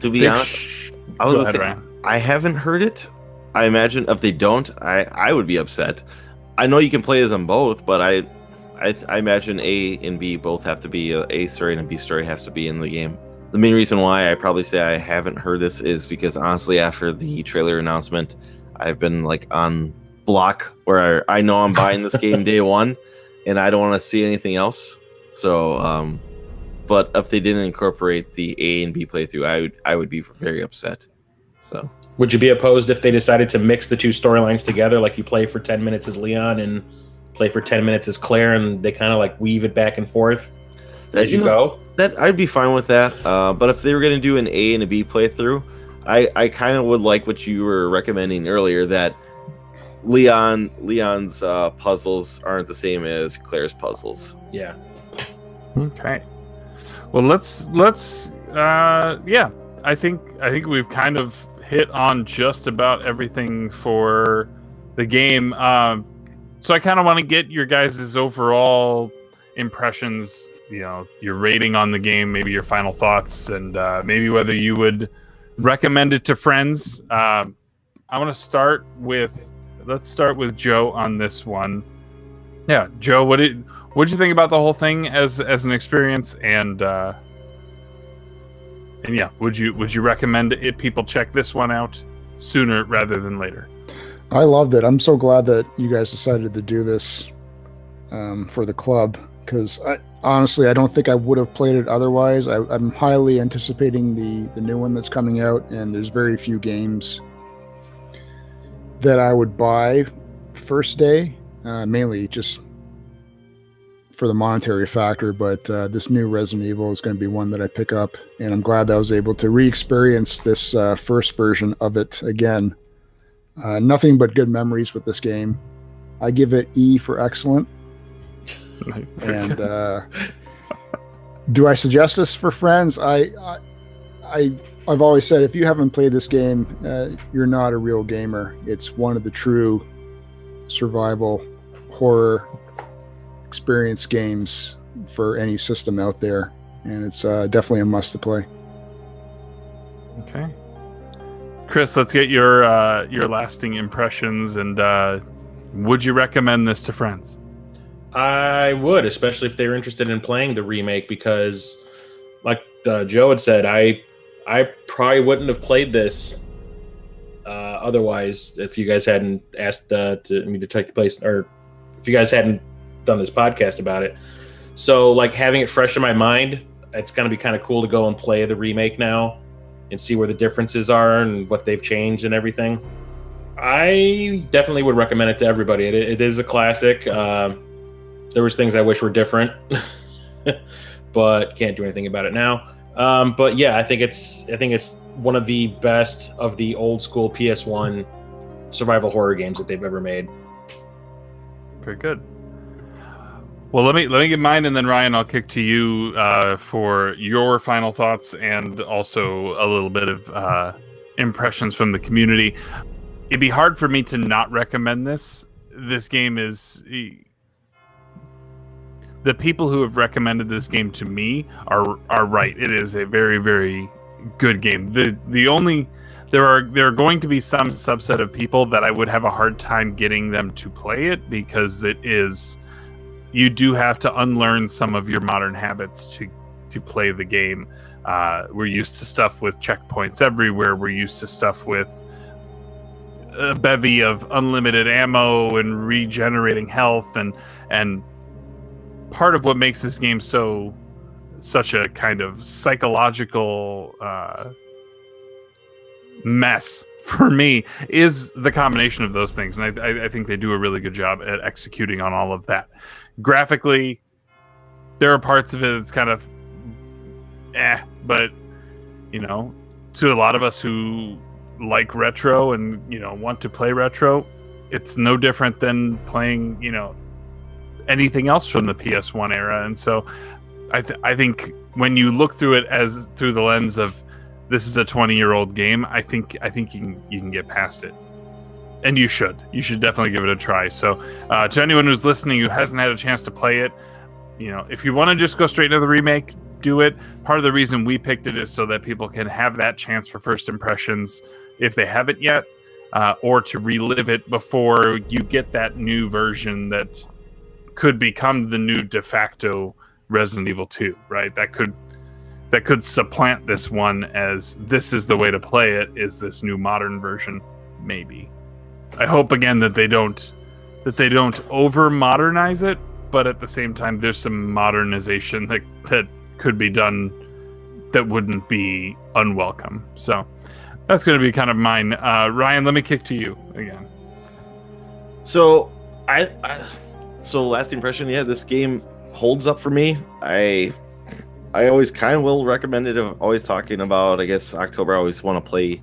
To be Big honest, sh- I was Go gonna say, Ryan. I haven't heard it. I imagine if they don't, I I would be upset. I know you can play as them both, but I I, I imagine A and B both have to be a, a story and a B story has to be in the game. The main reason why I probably say I haven't heard this is because honestly, after the trailer announcement, I've been like on block where I, I know I'm buying this game day one, and I don't want to see anything else. So, um, but if they didn't incorporate the A and B playthrough, I would I would be very upset. So Would you be opposed if they decided to mix the two storylines together, like you play for ten minutes as Leon and play for ten minutes as Claire, and they kind of like weave it back and forth as you know, go? That I'd be fine with that. Uh, but if they were going to do an A and a B playthrough, I, I kind of would like what you were recommending earlier that Leon Leon's uh, puzzles aren't the same as Claire's puzzles. Yeah. Okay. Well, let's let's uh yeah. I think I think we've kind of hit on just about everything for the game. Um so I kind of want to get your guys' overall impressions, you know, your rating on the game, maybe your final thoughts and uh maybe whether you would recommend it to friends. Um I want to start with let's start with Joe on this one. Yeah, Joe, what did what did you think about the whole thing as as an experience and uh and yeah would you would you recommend it people check this one out sooner rather than later I loved it. I'm so glad that you guys decided to do this um, for the club because honestly, I don't think I would have played it otherwise. I, I'm highly anticipating the the new one that's coming out, and there's very few games that I would buy first day, uh, mainly just for the monetary factor. But uh, this new Resident Evil is going to be one that I pick up, and I'm glad that I was able to re-experience this uh, first version of it again. Uh, nothing but good memories with this game. I give it E for excellent. And uh, do I suggest this for friends? I, I, I, I've always said if you haven't played this game, uh, you're not a real gamer. It's one of the true survival horror experience games for any system out there, and it's uh, definitely a must to play. okay chris let's get your uh your lasting impressions and uh would you recommend this to friends I would, especially if they're interested in playing the remake, because, like uh, Joe had said, I I probably wouldn't have played this uh, otherwise if you guys hadn't asked uh, to me to take the place, or if you guys hadn't done this podcast about it. So, like having it fresh in my mind, it's going to be kind of cool to go and play the remake now and see where the differences are and what they've changed and everything. I definitely would recommend it to everybody. It, it is a classic. Um, there was things I wish were different, but can't do anything about it now. Um, but yeah, I think it's I think it's one of the best of the old school PS1 survival horror games that they've ever made. very good well let me let me get mine and then ryan i'll kick to you uh for your final thoughts and also a little bit of uh impressions from the community it'd be hard for me to not recommend this this game is the people who have recommended this game to me are are right. It is a very very good game. The the only there are there are going to be some subset of people that I would have a hard time getting them to play it because it is you do have to unlearn some of your modern habits to to play the game. Uh, we're used to stuff with checkpoints everywhere. We're used to stuff with a bevy of unlimited ammo and regenerating health and and part of what makes this game so such a kind of psychological uh, mess for me is the combination of those things. And I, I, I think they do a really good job at executing on all of that. Graphically there are parts of it that's kind of eh but you know to a lot of us who like retro and you know want to play retro it's no different than playing you know anything else from the PS1 era. And so I, th- I think when you look through it as through the lens of this is a 20 year old game, I think I think you can you can get past it. And you should. You should definitely give it a try. So uh, to anyone who's listening who hasn't had a chance to play it, you know, if you want to just go straight into the remake, do it. Part of the reason we picked it is so that people can have that chance for first impressions if they haven't yet, uh, or to relive it before you get that new version that could become the new de facto Resident Evil 2, right? That could that could supplant this one as this is the way to play it is this new modern version maybe. I hope again that they don't that they don't over modernize it, but at the same time there's some modernization that that could be done that wouldn't be unwelcome. So That's going to be kind of mine. Uh, Ryan, let me kick to you again. So I, I so last impression, yeah, this game holds up for me. I I always kind of will recommend it. I'm always talking about, I guess October. I always want to play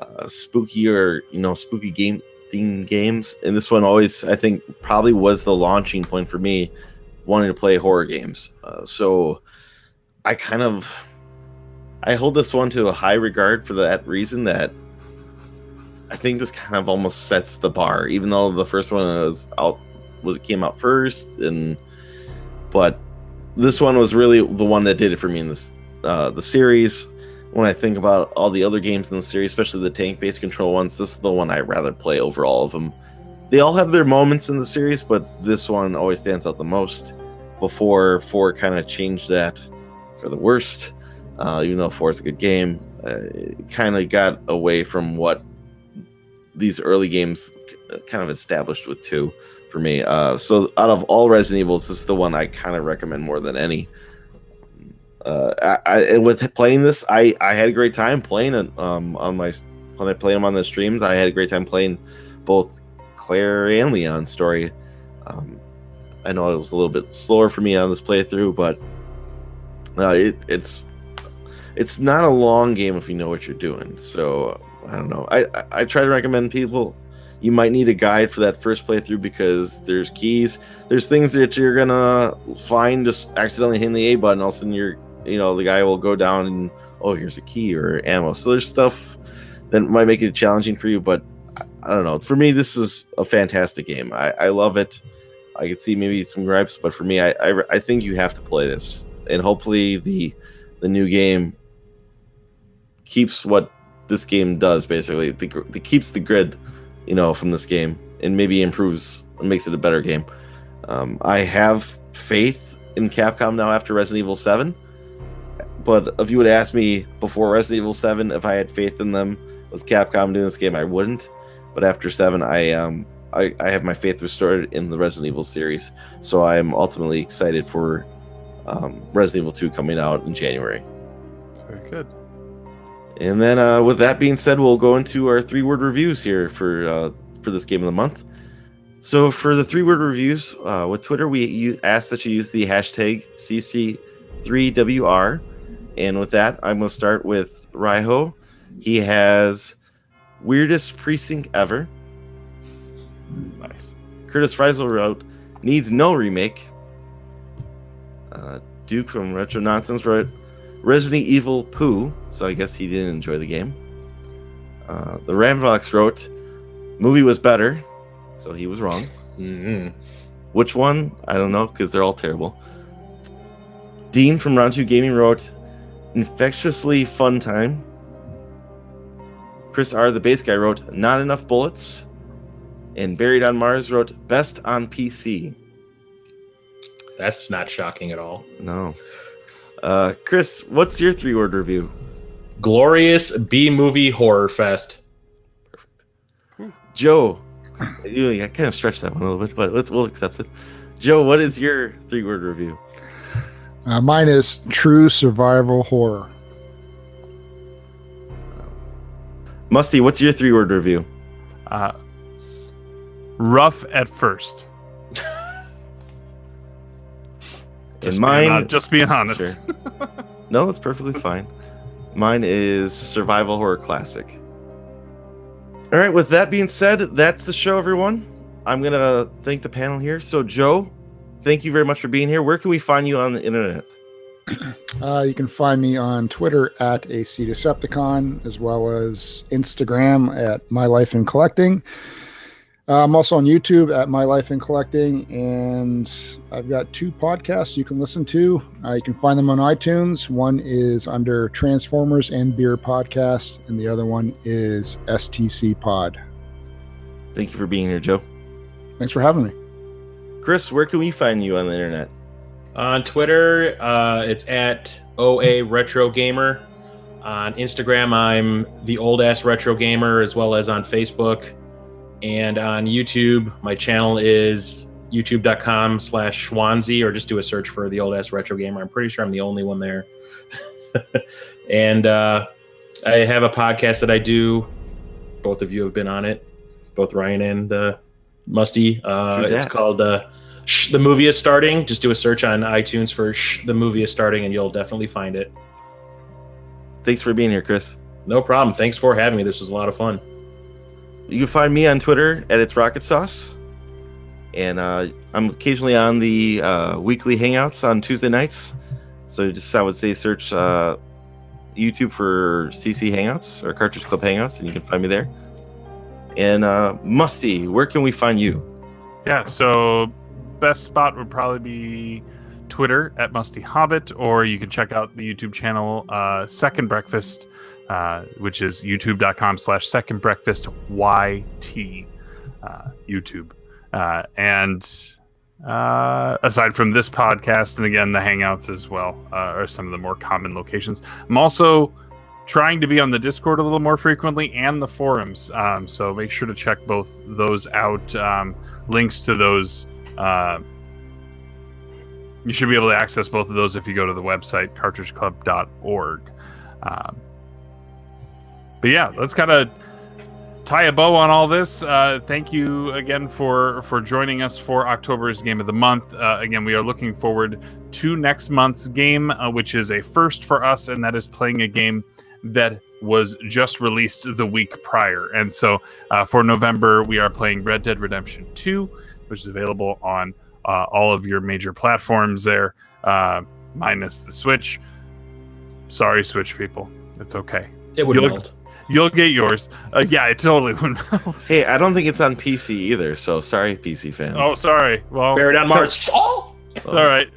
uh, spooky or you know spooky game theme games, and this one always I think probably was the launching point for me wanting to play horror games. Uh, so I kind of I hold this one to a high regard for that reason that I think this kind of almost sets the bar, even though the first one was out was it came out first, and but this one was really the one that did it for me in this uh, the series. When I think about all the other games in the series, especially the tank-based control ones, this is the one I'd rather play over all of them. They all have their moments in the series, but this one always stands out the most. Before four kind of changed that for the worst, uh, even though four is a good game, uh, it kind of got away from what these early games kind of established with two for me. Uh, so out of all Resident Evils, this is the one I kind of recommend more than any. Uh, I, I, and with playing this, I, I had a great time playing it um, on my when I played them on the streams. I had a great time playing both Claire and Leon's story. Um, I know it was a little bit slower for me on this playthrough, but uh, it, it's it's not a long game if you know what you're doing. So I don't know. I, I, I try to recommend people you might need a guide for that first playthrough because there's keys. There's things that you're gonna find just accidentally hitting the a button. All of a sudden you're you know the guy will go down and oh here's a key or ammo. So there's stuff that might make it challenging for you but i don't know. For me this is a fantastic game. I, I love it. I could see maybe some gripes but for me I, I i think you have to play this. And hopefully the the new game keeps what this game does basically. The, it keeps the grid you know, from this game and maybe improves and makes it a better game. Um, I have faith in Capcom now after Resident Evil 7. But if you would ask me before Resident Evil 7 if I had faith in them with Capcom doing this game, I wouldn't. But after 7, I um I, I have my faith restored in the Resident Evil series. So I am ultimately excited for um, Resident Evil 2 coming out in January. Very good. And then, uh, with that being said, we'll go into our three word reviews here for uh, for this game of the month. So, for the three word reviews uh, with Twitter, we ask that you use the hashtag CC3WR. And with that, I'm going to start with Raiho. He has weirdest precinct ever. Nice. Curtis Freisel wrote needs no remake. Uh, Duke from Retro Nonsense wrote Resident Evil Poo, so I guess he didn't enjoy the game. Uh, the Ramvox wrote, movie was better, so he was wrong. Mm-hmm. Which one? I don't know, because they're all terrible. Dean from Round 2 Gaming wrote, infectiously fun time. Chris R., the base guy, wrote, not enough bullets. And Buried on Mars wrote, best on PC. That's not shocking at all. No. Uh, Chris, what's your three word review? Glorious B movie horror fest. Joe, I kind of stretched that one a little bit, but let's we'll accept it. Joe, what is your three word review? Uh, mine is true survival horror. Musty, what's your three word review? Uh, rough at first. Just and mine, being, hon- just being honest. Sure. no, it's perfectly fine. Mine is survival horror classic. All right. With that being said, that's the show, everyone. I'm gonna thank the panel here. So, Joe, thank you very much for being here. Where can we find you on the internet? Uh, you can find me on Twitter at AC Decepticon, as well as Instagram at My Life in Collecting. Uh, I'm also on YouTube at My Life in Collecting, and I've got two podcasts you can listen to. Uh, you can find them on iTunes. One is under Transformers and Beer Podcast, and the other one is STC Pod. Thank you for being here, Joe. Thanks for having me. Chris, where can we find you on the internet? On Twitter, uh, it's at OA Retro Gamer. On Instagram, I'm the old ass retro gamer, as well as on Facebook. And on YouTube, my channel is youtube.com slash Schwanzi, or just do a search for the old ass retro gamer. I'm pretty sure I'm the only one there. and uh, I have a podcast that I do. Both of you have been on it, both Ryan and uh, Musty. Uh, it's called uh, Shh, "The Movie Is Starting." Just do a search on iTunes for Shh, "The Movie Is Starting," and you'll definitely find it. Thanks for being here, Chris. No problem. Thanks for having me. This was a lot of fun. You can find me on Twitter at it's rocket sauce, and uh, I'm occasionally on the uh, weekly hangouts on Tuesday nights. So just I would say search uh, YouTube for CC Hangouts or Cartridge Club Hangouts, and you can find me there. And uh, Musty, where can we find you? Yeah, so best spot would probably be Twitter at Musty Hobbit, or you can check out the YouTube channel uh, Second Breakfast, uh, which is youtube.com slash Second Breakfast YT uh, YouTube. Uh, and uh, aside from this podcast, and again, the Hangouts as well uh, are some of the more common locations. I'm also trying to be on the Discord a little more frequently and the forums. Um, so make sure to check both those out. Um, links to those. Uh, you should be able to access both of those if you go to the website cartridgeclub.org. Um, but yeah, let's kind of tie a bow on all this. Uh, thank you again for for joining us for October's game of the month. Uh, again, we are looking forward to next month's game, uh, which is a first for us, and that is playing a game that was just released the week prior. And so uh, for November, we are playing Red Dead Redemption 2, which is available on uh, all of your major platforms there, uh, minus the Switch. Sorry, Switch people. It's okay. It would melt. You'll get yours. Uh, yeah, it totally would melt. Hey, I don't think it's on PC either, so sorry, PC fans. Oh, sorry. Well, Buried on Mars. Oh! it's all right.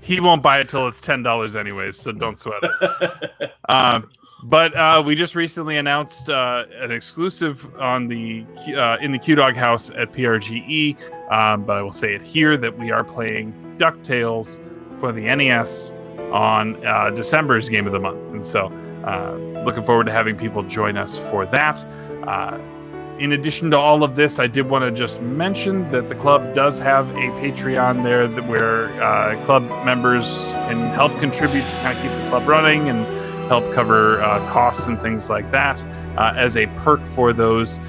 He won't buy it till it's ten dollars anyways, so don't sweat it. Um, but uh, we just recently announced uh, an exclusive on the uh, in the Q Dog House at PRGE. Um, but I will say it here that we are playing Ducktales for the NES on uh, December's game of the month, and so uh, looking forward to having people join us for that. Uh, in addition to all of this, I did want to just mention that the club does have a Patreon there where uh, club members can help contribute to kind of keep the club running and help cover uh, costs and things like that. Uh, as a perk for those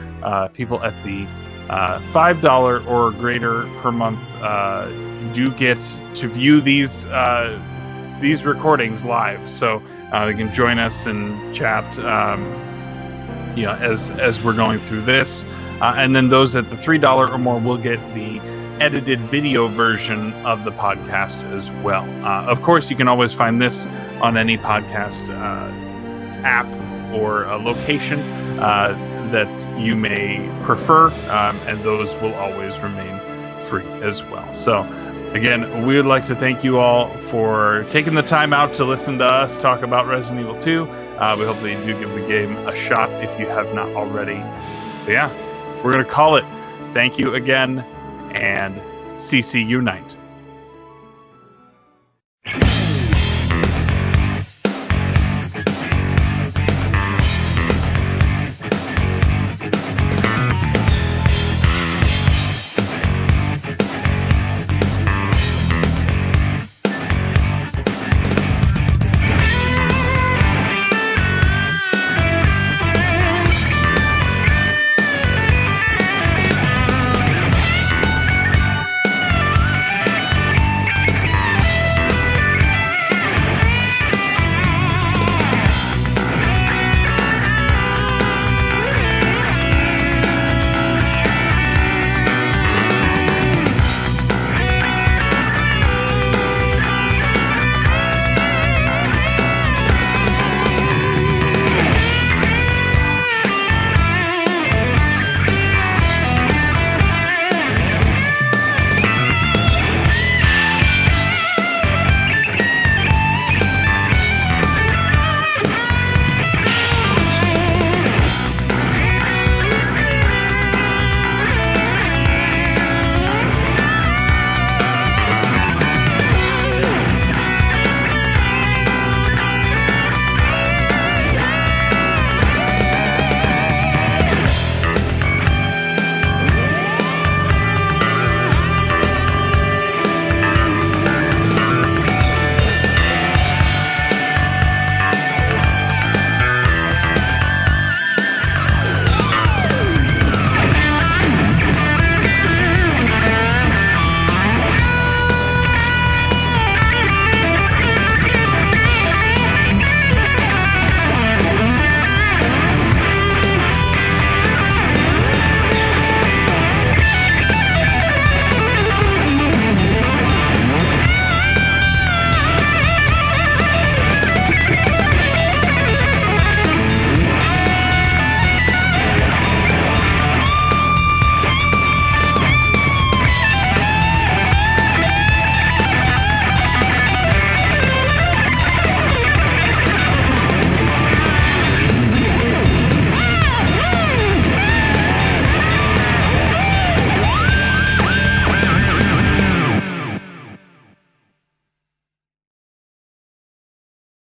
people at the uh, five dollar or greater per month, do get to view these uh, these recordings live, so uh, they can join us and chat. Um, you know, as as we're going through this, uh, and then those at the three dollar or more will get the edited video version of the podcast as well. Uh, of course, you can always find this on any podcast uh, app or a location uh, that you may prefer, um, and those will always remain free as well. So. Again, we would like to thank you all for taking the time out to listen to us talk about Resident Evil 2. Uh, we hope that you do give the game a shot if you have not already. But yeah, we're going to call it. Thank you again, and CC Unite.